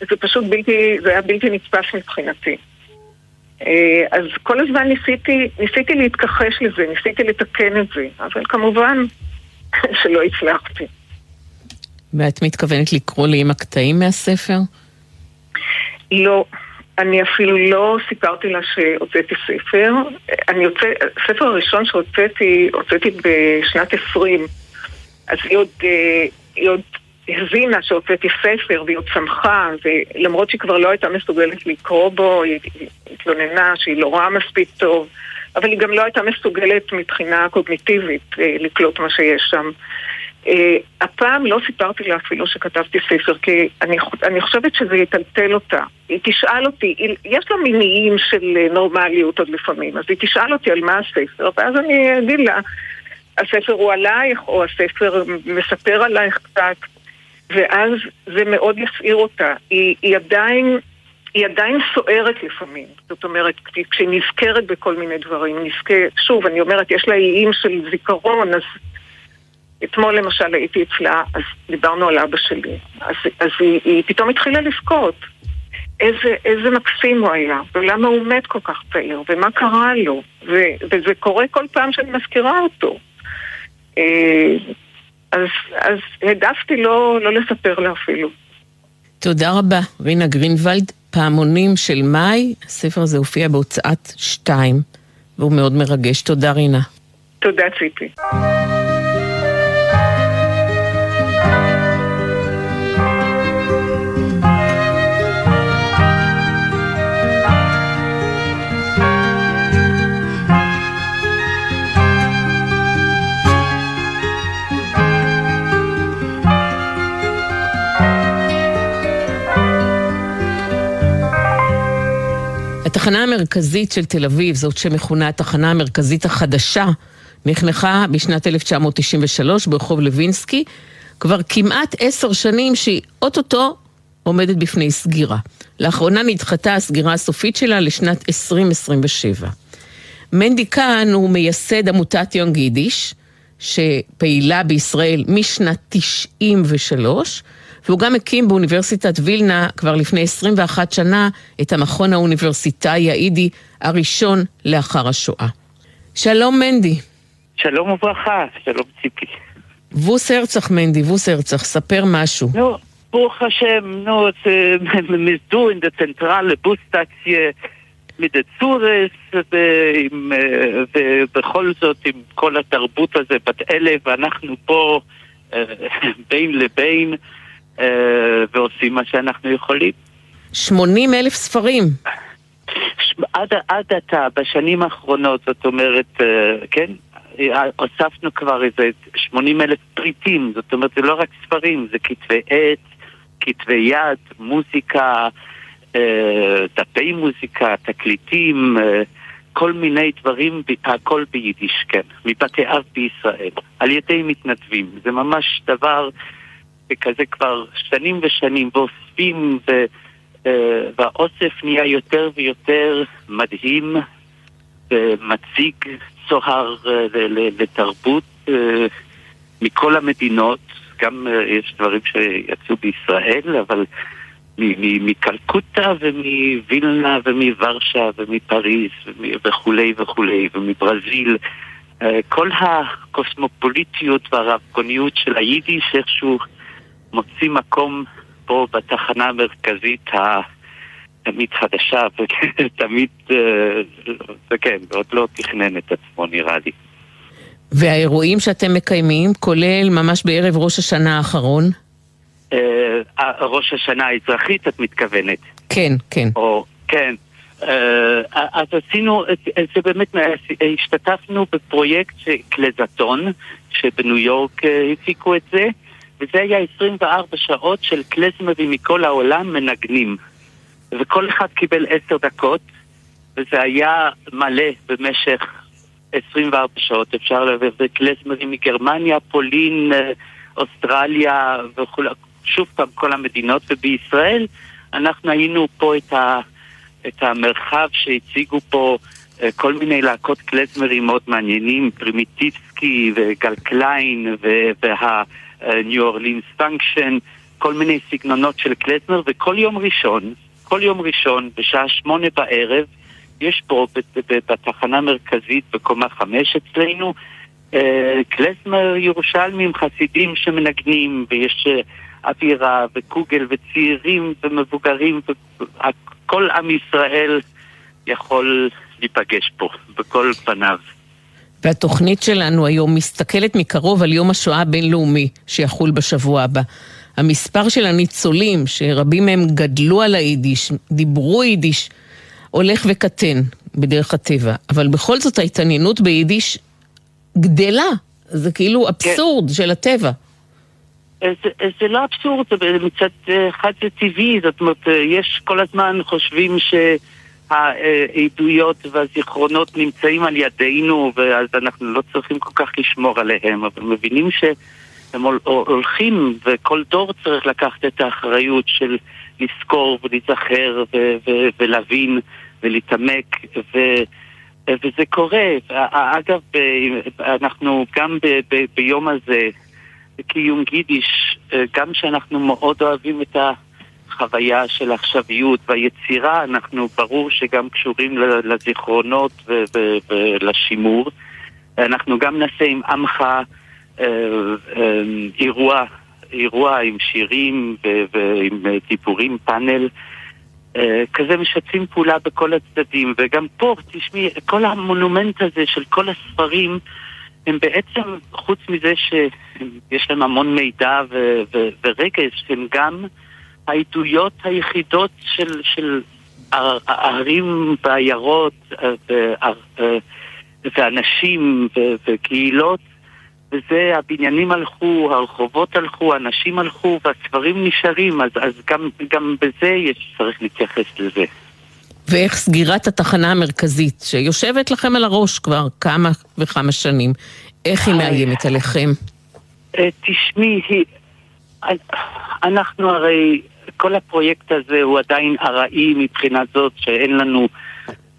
זה פשוט בלתי, זה היה בלתי נתפס מבחינתי. אה, אז כל הזמן ניסיתי, ניסיתי להתכחש לזה, ניסיתי לתקן את זה, אבל כמובן [laughs] שלא הצלחתי. ואת מתכוונת לקרוא לי עם הקטעים מהספר? לא. אני אפילו לא סיפרתי לה שהוצאתי ספר. אני יוצא, הספר הראשון שהוצאתי, הוצאתי בשנת 20. אז היא עוד, אה, היא עוד הבינה שהוצאתי ספר והיא עוד שמחה, ולמרות שהיא כבר לא הייתה מסוגלת לקרוא בו, היא התלוננה שהיא לא רואה מספיק טוב, אבל היא גם לא הייתה מסוגלת מבחינה קוגניטיבית אה, לקלוט מה שיש שם. Uh, הפעם לא סיפרתי לה אפילו שכתבתי ספר, כי אני, אני חושבת שזה יטלטל אותה. היא תשאל אותי, יש לה מיניים של נורמליות עוד לפעמים, אז היא תשאל אותי על מה הספר, ואז אני אגיד לה, הספר הוא עלייך, או הספר מספר עלייך קצת, ואז זה מאוד יסעיר אותה. היא, היא עדיין... היא עדיין סוערת לפעמים, זאת אומרת, כשהיא נזכרת בכל מיני דברים, נזכרת, שוב, אני אומרת, יש לה איים של זיכרון, אז אתמול למשל הייתי אצלה, אז דיברנו על אבא שלי, אז, אז היא, היא פתאום התחילה לבכות. איזה, איזה מקסים הוא היה, ולמה הוא מת כל כך צעיר, ומה קרה לו, ו, וזה קורה כל פעם שאני מזכירה אותו. אה, אז, אז העדפתי לא, לא לספר לה אפילו. תודה רבה, רינה גרינוולד. פעמונים של מאי, הספר הזה הופיע בהוצאת שתיים, והוא מאוד מרגש. תודה, רינה. תודה, ציפי. התחנה המרכזית של תל אביב, זאת שמכונה התחנה המרכזית החדשה, נחנכה בשנת 1993 ברחוב לוינסקי, כבר כמעט עשר שנים שהיא אוטוטו עומדת בפני סגירה. לאחרונה נדחתה הסגירה הסופית שלה לשנת 2027. מנדי קאן הוא מייסד עמותת יונג יידיש, שפעילה בישראל משנת 93, והוא גם הקים באוניברסיטת וילנה כבר לפני 21 שנה את המכון האוניברסיטאי היידי הראשון לאחר השואה. שלום מנדי. שלום וברכה, שלום ציפי. ווס הרצח מנדי, ווס הרצח, ספר משהו. נו, ברוך השם, נו, [laughs] מזדו אין דה צנטרלה בוסטציה מדה צורס, ובכל זאת עם כל התרבות הזה בת אלף, ואנחנו פה אה, [laughs] בין לבין. אה, ועושים מה שאנחנו יכולים. 80 אלף ספרים. עד, עד עתה, בשנים האחרונות, זאת אומרת, אה, כן, הוספנו כבר איזה 80 אלף פריטים, זאת אומרת, זה לא רק ספרים, זה כתבי עת, כתבי יד, מוזיקה, אה, דפי מוזיקה, תקליטים, כל מיני דברים, הכל ביידיש, כן, מבתי אב בישראל, על ידי מתנדבים. זה ממש דבר... וכזה כבר שנים ושנים, ואוספים, ו, uh, והאוסף נהיה יותר ויותר מדהים ומציג צוהר uh, לתרבות uh, מכל המדינות, גם יש דברים שיצאו בישראל, אבל מקלקוטה ומווילנה ומוורשה ומפריז וכולי וכולי ומברזיל. כל הקוסמופוליטיות והרבקוניות של היידיש איכשהו מוציא מקום פה בתחנה המרכזית התמיד חדשה, [laughs] ותמיד, וכן, אה, עוד לא תכנן את עצמו נראה לי. והאירועים שאתם מקיימים, כולל ממש בערב ראש השנה האחרון? אה, ראש השנה האזרחית את מתכוונת. כן, כן. או, כן. אה, אז עשינו, זה באמת, השתתפנו בפרויקט קלזטון, שבניו יורק הפיקו את זה. וזה היה 24 שעות של קלזמרים מכל העולם מנגנים. וכל אחד קיבל עשר דקות, וזה היה מלא במשך 24 שעות. אפשר להביא קלזמרים מגרמניה, פולין, אה, אוסטרליה וכו', שוב פעם כל המדינות. ובישראל אנחנו היינו פה את, ה, את המרחב שהציגו פה אה, כל מיני להקות קלזמרים מאוד מעניינים, פרימיטיבסקי וגל קליין וה... New Orleans Function, כל מיני סגנונות של קלזמר, וכל יום ראשון, כל יום ראשון, בשעה שמונה בערב, יש פה בתחנה המרכזית בקומה חמש אצלנו, אה, קלזמר ירושלמים חסידים שמנגנים, ויש אה, אווירה וקוגל וצעירים ומבוגרים, וכל עם ישראל יכול להיפגש פה, בכל פניו. והתוכנית שלנו היום מסתכלת מקרוב על יום השואה הבינלאומי שיחול בשבוע הבא. המספר של הניצולים, שרבים מהם גדלו על היידיש, דיברו יידיש, הולך וקטן בדרך הטבע. אבל בכל זאת ההתעניינות ביידיש גדלה. זה כאילו אבסורד כן. של הטבע. זה, זה לא אבסורד, זה מצד אחד זה טבעי, זאת אומרת, יש כל הזמן חושבים ש... העדויות והזיכרונות נמצאים על ידינו ואז אנחנו לא צריכים כל כך לשמור עליהם, אבל מבינים שהם הולכים וכל דור צריך לקחת את האחריות של לזכור ולהיזכר ולהבין ולהתעמק ו- וזה קורה. אגב, אנחנו גם ביום הזה, קיום יידיש, גם שאנחנו מאוד אוהבים את חוויה של עכשוויות והיצירה, אנחנו ברור שגם קשורים לזיכרונות ולשימור. אנחנו גם נעשה עם עמך אה, אה, אירוע, אירוע עם שירים ועם דיבורים, פאנל. אה, כזה משתפים פעולה בכל הצדדים, וגם פה, תשמעי, כל המונומנט הזה של כל הספרים הם בעצם, חוץ מזה שיש להם המון מידע ורגש, הם גם העדויות היחידות של, של הערים ועיירות אה, אה, ואנשים וקהילות וזה, הבניינים הלכו, הרחובות הלכו, אנשים הלכו, והספרים נשארים, אז, אז גם, גם בזה יש, צריך להתייחס לזה. ואיך סגירת התחנה המרכזית, שיושבת לכם על הראש כבר כמה וכמה שנים, איך היא מאיימת עליכם? אה, תשמעי, אנחנו הרי, כל הפרויקט הזה הוא עדיין ארעי מבחינה זאת שאין לנו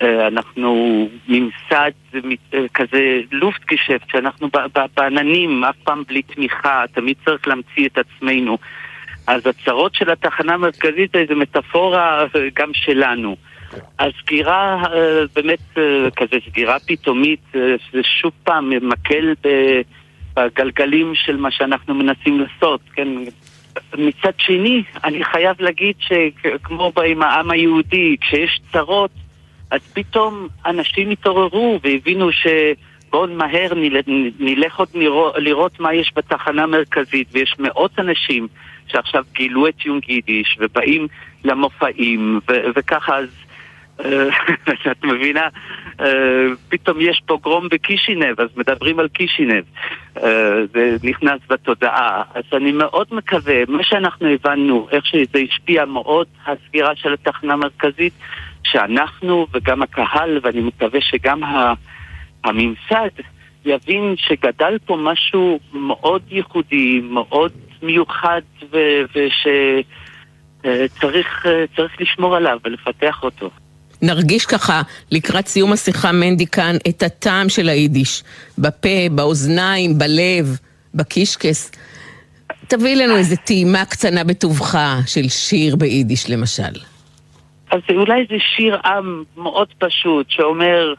אה, אנחנו ממסד אה, כזה לופטגשפט, שאנחנו בעננים, אף פעם בלי תמיכה, תמיד צריך להמציא את עצמנו. אז הצרות של התחנה המרכזית זה מטאפורה אה, גם שלנו. הסגירה, באמת כזה סגירה פתאומית, זה שוב פעם מקל בגלגלים של מה שאנחנו מנסים לעשות, כן? מצד שני, אני חייב להגיד שכמו עם העם היהודי, כשיש צרות, אז פתאום אנשים התעוררו והבינו שבואו מהר נלך עוד לראות מה יש בתחנה המרכזית. ויש מאות אנשים שעכשיו גילו את יונג יידיש ובאים למופעים וככה אז [laughs] את מבינה, אה, פתאום יש פוגרום בקישינב, אז מדברים על קישינב. אה, זה נכנס בתודעה. אז אני מאוד מקווה, מה שאנחנו הבנו, איך שזה השפיע מאוד, הסגירה של התחנה המרכזית, שאנחנו וגם הקהל, ואני מקווה שגם הממסד, יבין שגדל פה משהו מאוד ייחודי, מאוד מיוחד, ושצריך לשמור עליו ולפתח אותו. נרגיש ככה לקראת סיום השיחה, מנדי כאן, את הטעם של היידיש. בפה, באוזניים, בלב, בקישקס. תביא לנו איזה טעימה קטנה בטובך של שיר ביידיש למשל. אז אולי זה שיר עם מאוד פשוט, שאומר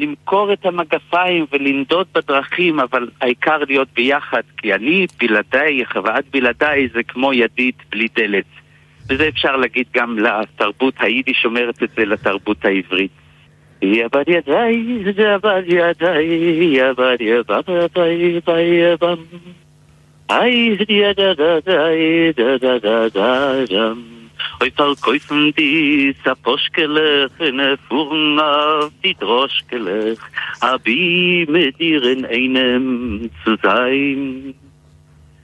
למכור את המגפיים ולנדוד בדרכים, אבל העיקר להיות ביחד, כי אני בלעדיי, חברת בלעדיי זה כמו ידית בלי דלת. וזה אפשר להגיד גם לתרבות, היידיש אומרת את זה לתרבות העברית. יבד ידיי, יבד ידיי, יבד יבד היי ידדדאי, דדדדדם. אוי verkäufen die Saposchkelech in a Fuhren auf die Droschkelech, hab ich mit ihr in einem zu sein.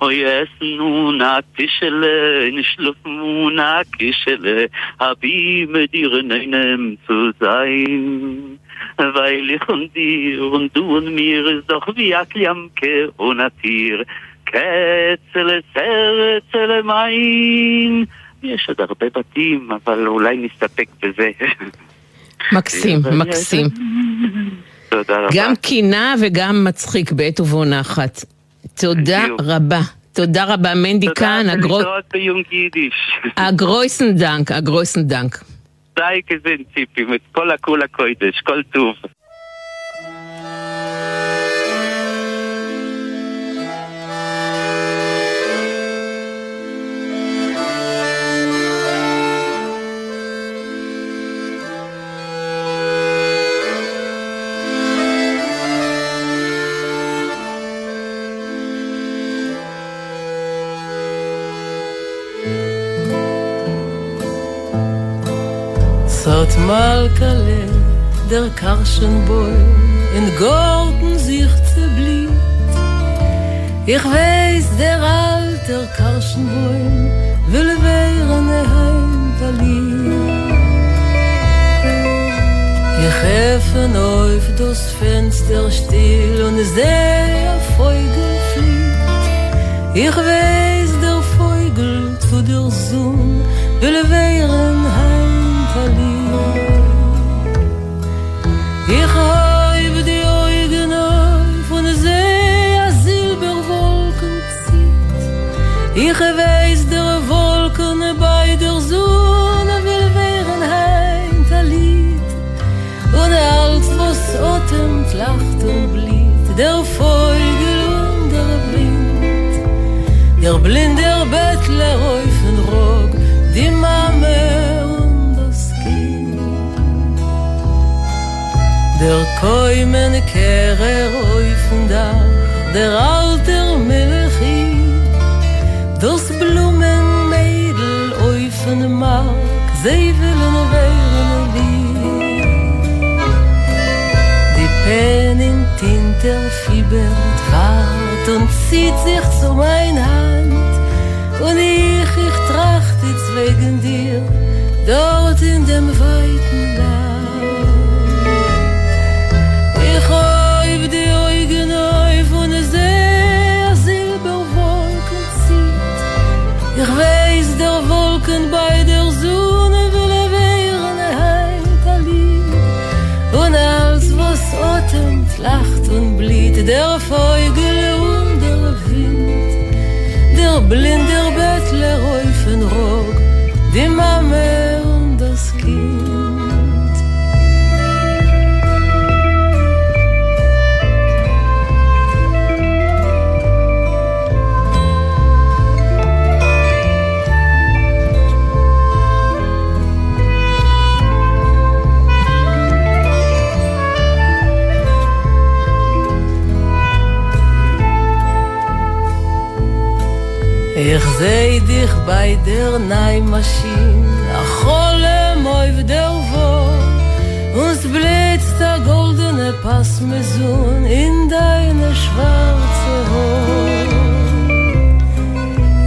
O jesnu na tischele, nischlufu na kischele, hab ich mit ihren Einem zu sein. Weil ich und dir und du und mir ist doch wie Akliamke und Atir. Ketzele, Zerre, Zele, mein, יש עוד הרבה בתים, אבל אולי נסתפק בזה. מקסים, [laughs] מקסים. [laughs] תודה רבה. גם קינה וגם מצחיק בעת ובעונה אחת. תודה רבה. תודה רבה, מנדי כאן. תודה, ולהתראות ביונג יידיש. [laughs] הגרויסן דנק, הגרויסן דנק. די כזה ציפים, את כל הכולה קוידש, כל טוב. kale der karschen boy in golden sich zu ich weiß der alte karschen boy will wehren er heim da ich helfe auf das fenster still und sehr Vogel fliegt ich weiß der feugel zu der sun will wehren blinder bet le reufen rog di mame und das kind der koi men kere reufen da der alter melchi dos blumen meidl reufen mag zei willen weiren li di pen in tinter fibert hart und zieht sich zu mein haar Und ich, ich tracht jetzt wegen dir, dort in dem weiten bei der Neimaschine, a Cholem auf der Wohl, uns blitzt der goldene Passmesun in deine schwarze Haar.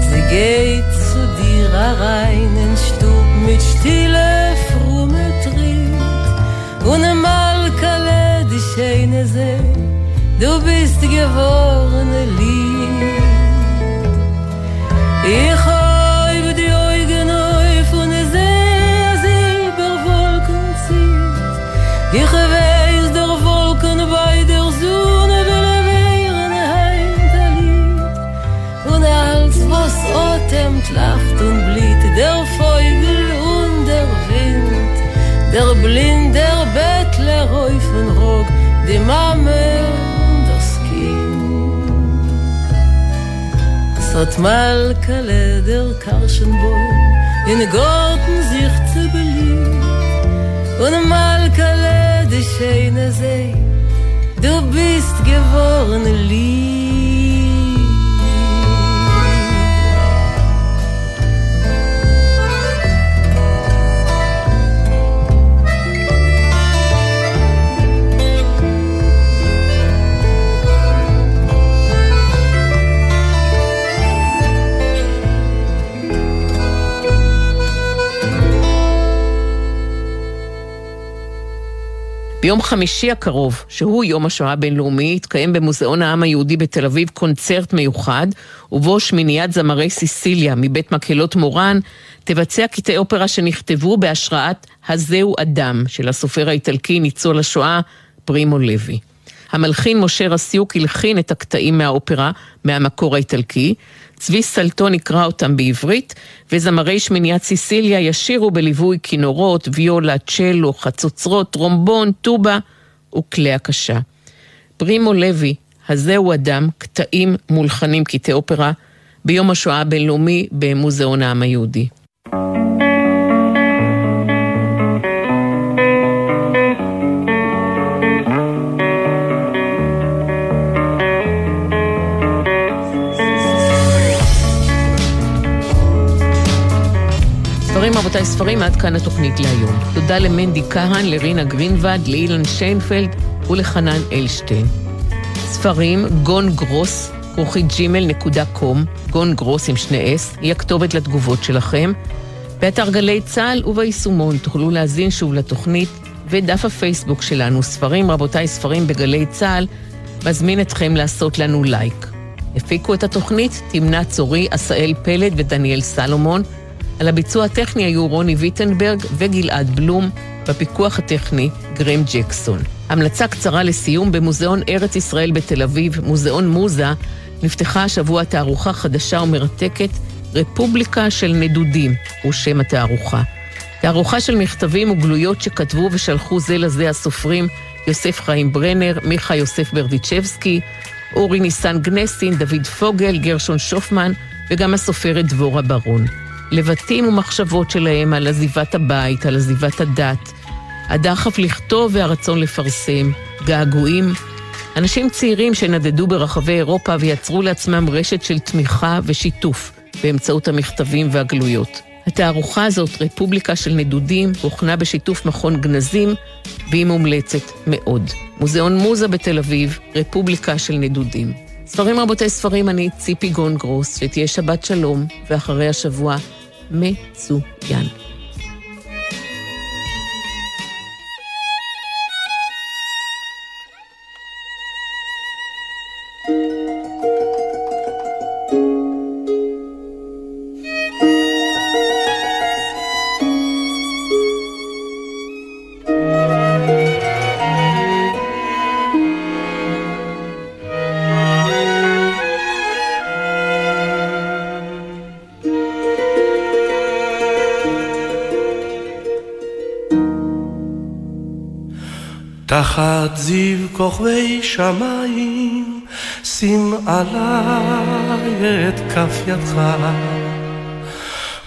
Sie geht zu dir herein in Stub mit stille, frumme Tritt und im Malkale die schöne See, du bist gewordene Lied. Ich Lacht und blieht, der Vogel und der Wind, der Blind, der Bettler den Rock, die Mame und das Kind. Sot mal kale der Karschenboy in Garten sich zu belieben und mal kale die schöne See du bist geworden lieb ביום חמישי הקרוב, שהוא יום השואה הבינלאומי, יתקיים במוזיאון העם היהודי בתל אביב קונצרט מיוחד, ובו שמיניית זמרי סיסיליה מבית מקהלות מורן תבצע קטעי אופרה שנכתבו בהשראת "הזהו אדם" של הסופר האיטלקי ניצול השואה פרימו לוי. המלחין משה רסיוק הלחין את הקטעים מהאופרה מהמקור האיטלקי, צבי סלטון יקרא אותם בעברית, וזמרי שמיניית סיסיליה ישירו בליווי כינורות, ויולה, צ'לו, חצוצרות, טרומבון, טובה וכלי הקשה. פרימו לוי, הזהו אדם, קטעים מולחנים קטעי אופרה, ביום השואה הבינלאומי במוזיאון העם היהודי. ספרים רבותיי, ספרים, עד כאן התוכנית להיום. תודה למנדי כהן, לרינה גרינווד, לאילן שיינפלד ולחנן אלשטיין. ספרים, גון גרוס, כרוכית gmail.com, גון גרוס עם שני s, היא הכתובת לתגובות שלכם. באתר גלי צה"ל וביישומון תוכלו להאזין שוב לתוכנית ודף הפייסבוק שלנו, ספרים, רבותיי, ספרים בגלי צה"ל, מזמין אתכם לעשות לנו לייק. הפיקו את התוכנית תמנה צורי, עשאל פלד ודניאל סלומון. על הביצוע הטכני היו רוני ויטנברג וגלעד בלום, בפיקוח הטכני גרם ג'קסון. המלצה קצרה לסיום במוזיאון ארץ ישראל בתל אביב, מוזיאון מוזה, נפתחה השבוע תערוכה חדשה ומרתקת, רפובליקה של נדודים, הוא שם התערוכה. תערוכה של מכתבים וגלויות שכתבו ושלחו זה לזה הסופרים יוסף חיים ברנר, מיכה יוסף ברדיצ'בסקי, אורי ניסן גנסין, דוד פוגל, גרשון שופמן וגם הסופרת דבורה ברון. לבטים ומחשבות שלהם על עזיבת הבית, על עזיבת הדת, הדחף לכתוב והרצון לפרסם, געגועים. אנשים צעירים שנדדו ברחבי אירופה ויצרו לעצמם רשת של תמיכה ושיתוף באמצעות המכתבים והגלויות. התערוכה הזאת, רפובליקה של נדודים, הוכנה בשיתוף מכון גנזים, והיא מומלצת מאוד. מוזיאון מוזה בתל אביב, רפובליקה של נדודים. ספרים רבותי ספרים, אני ציפי גון גרוס, שתהיה שבת שלום, ואחרי השבוע, מצוין. תחת זיו כוכבי שמיים, שים עליי את כף ידך.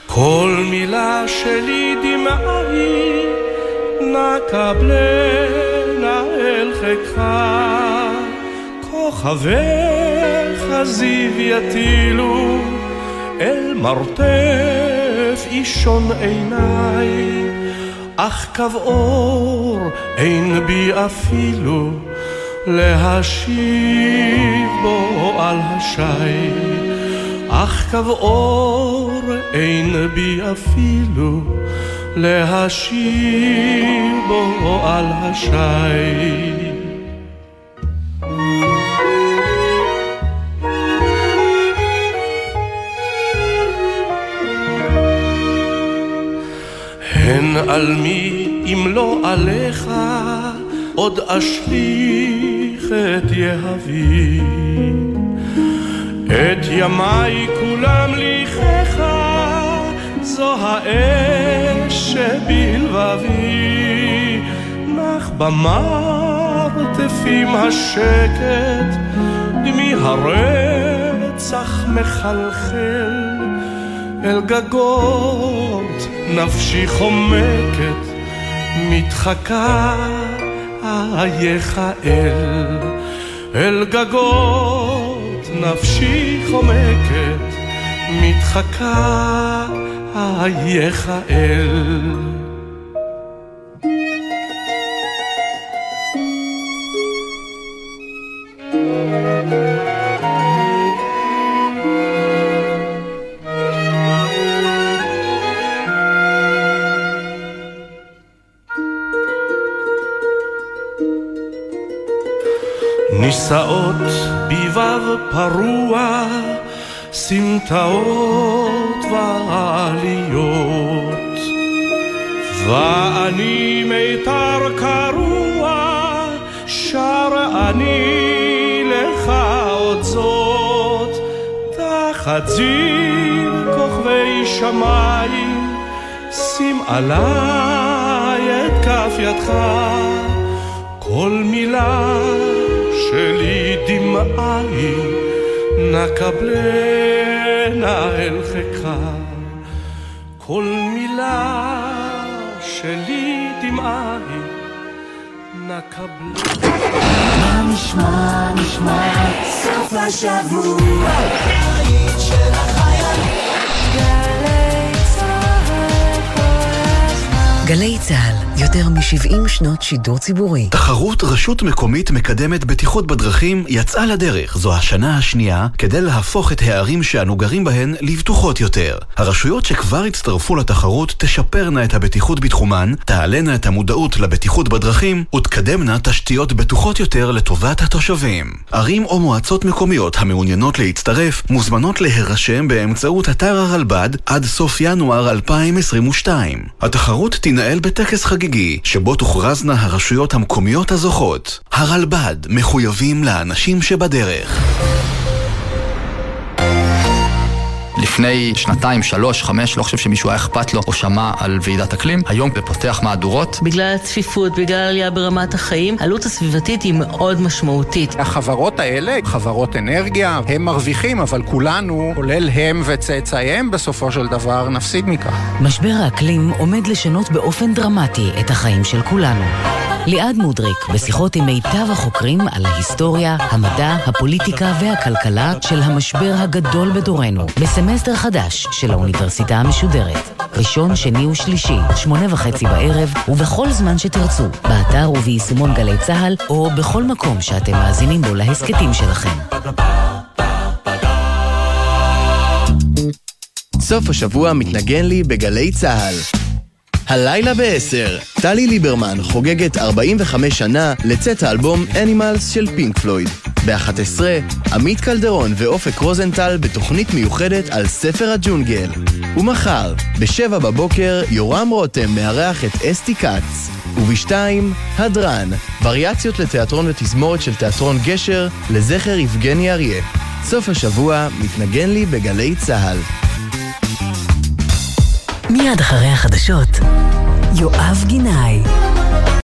כל מילה שלי דמעי, נא קבלנה אל חיקך. כוכביך זיו יטילו, אל מרתף אישון עיניי. אך קו אור אין בי אפילו להשיב בו על השי. אך קו אור אין בי אפילו להשיב בו על השי. הן על מי אם לא עליך עוד אשליך את יהבי. את ימיי כולם ליחך זו האש שבלבבי. נח במרתפים השקט דמי הרצח מחלחל. אל גגות נפשי חומקת, מתחקה אייך אל, אל גגות נפשי חומקת, מתחקה אייך אל. פרוע, סמטאות ועליות. ואני מיתר קרוע, שר אני לך עוד זאת, תחת זיו כוכבי שמיים, שים עליי את כף ידך, כל מילה שלי דמעי, נא קבלנה אל חיקה. כל מילה שלי דמעי, נא קבלנה. מה נשמע, נשמע, סוף השבוע, בית של החיילים. גלי צה"ל יותר מ-70 שנות שידור ציבורי. תחרות רשות מקומית מקדמת בטיחות בדרכים יצאה לדרך זו השנה השנייה כדי להפוך את הערים שאנו גרים בהן לבטוחות יותר. הרשויות שכבר הצטרפו לתחרות תשפרנה את הבטיחות בתחומן, תעלנה את המודעות לבטיחות בדרכים ותקדמנה תשתיות בטוחות יותר לטובת התושבים. ערים או מועצות מקומיות המעוניינות להצטרף מוזמנות להירשם באמצעות אתר הרלב"ד עד סוף ינואר 2022. התחרות תינעל בטקס חגיגי, שבו תוכרזנה הרשויות המקומיות הזוכות. הרלב"ד, מחויבים לאנשים שבדרך. לפני שנתיים, שלוש, חמש, לא חושב שמישהו היה אכפת לו או שמע על ועידת אקלים. היום בפותח מהדורות. בגלל הצפיפות, בגלל עלייה ברמת החיים, העלות הסביבתית היא מאוד משמעותית. החברות האלה, חברות אנרגיה, הם מרוויחים, אבל כולנו, כולל הם וצאצאיהם, בסופו של דבר נפסיד מכך. משבר האקלים עומד לשנות באופן דרמטי את החיים של כולנו. ליעד מודריק, בשיחות עם מיטב החוקרים על ההיסטוריה, המדע, הפוליטיקה והכלכלה של המשבר הגדול בדורנו, בסמסטר חדש של האוניברסיטה המשודרת. ראשון, שני ושלישי, שמונה וחצי בערב, ובכל זמן שתרצו, באתר וביישומון גלי צה"ל, או בכל מקום שאתם מאזינים בו להסכתים שלכם. סוף השבוע מתנגן לי בגלי צה"ל. הלילה ב-10, טלי ליברמן חוגגת 45 שנה לצאת האלבום Animals של פינק פלויד. ב-11, עמית קלדרון ואופק רוזנטל בתוכנית מיוחדת על ספר הג'ונגל. ומחר, ב-7 בבוקר, יורם רותם מארח את אסתי כץ. וב-2, הדרן, וריאציות לתיאטרון ותזמורת של תיאטרון גשר לזכר יבגני אריה. סוף השבוע מתנגן לי בגלי צה"ל. מיד אחרי החדשות, יואב גינאי.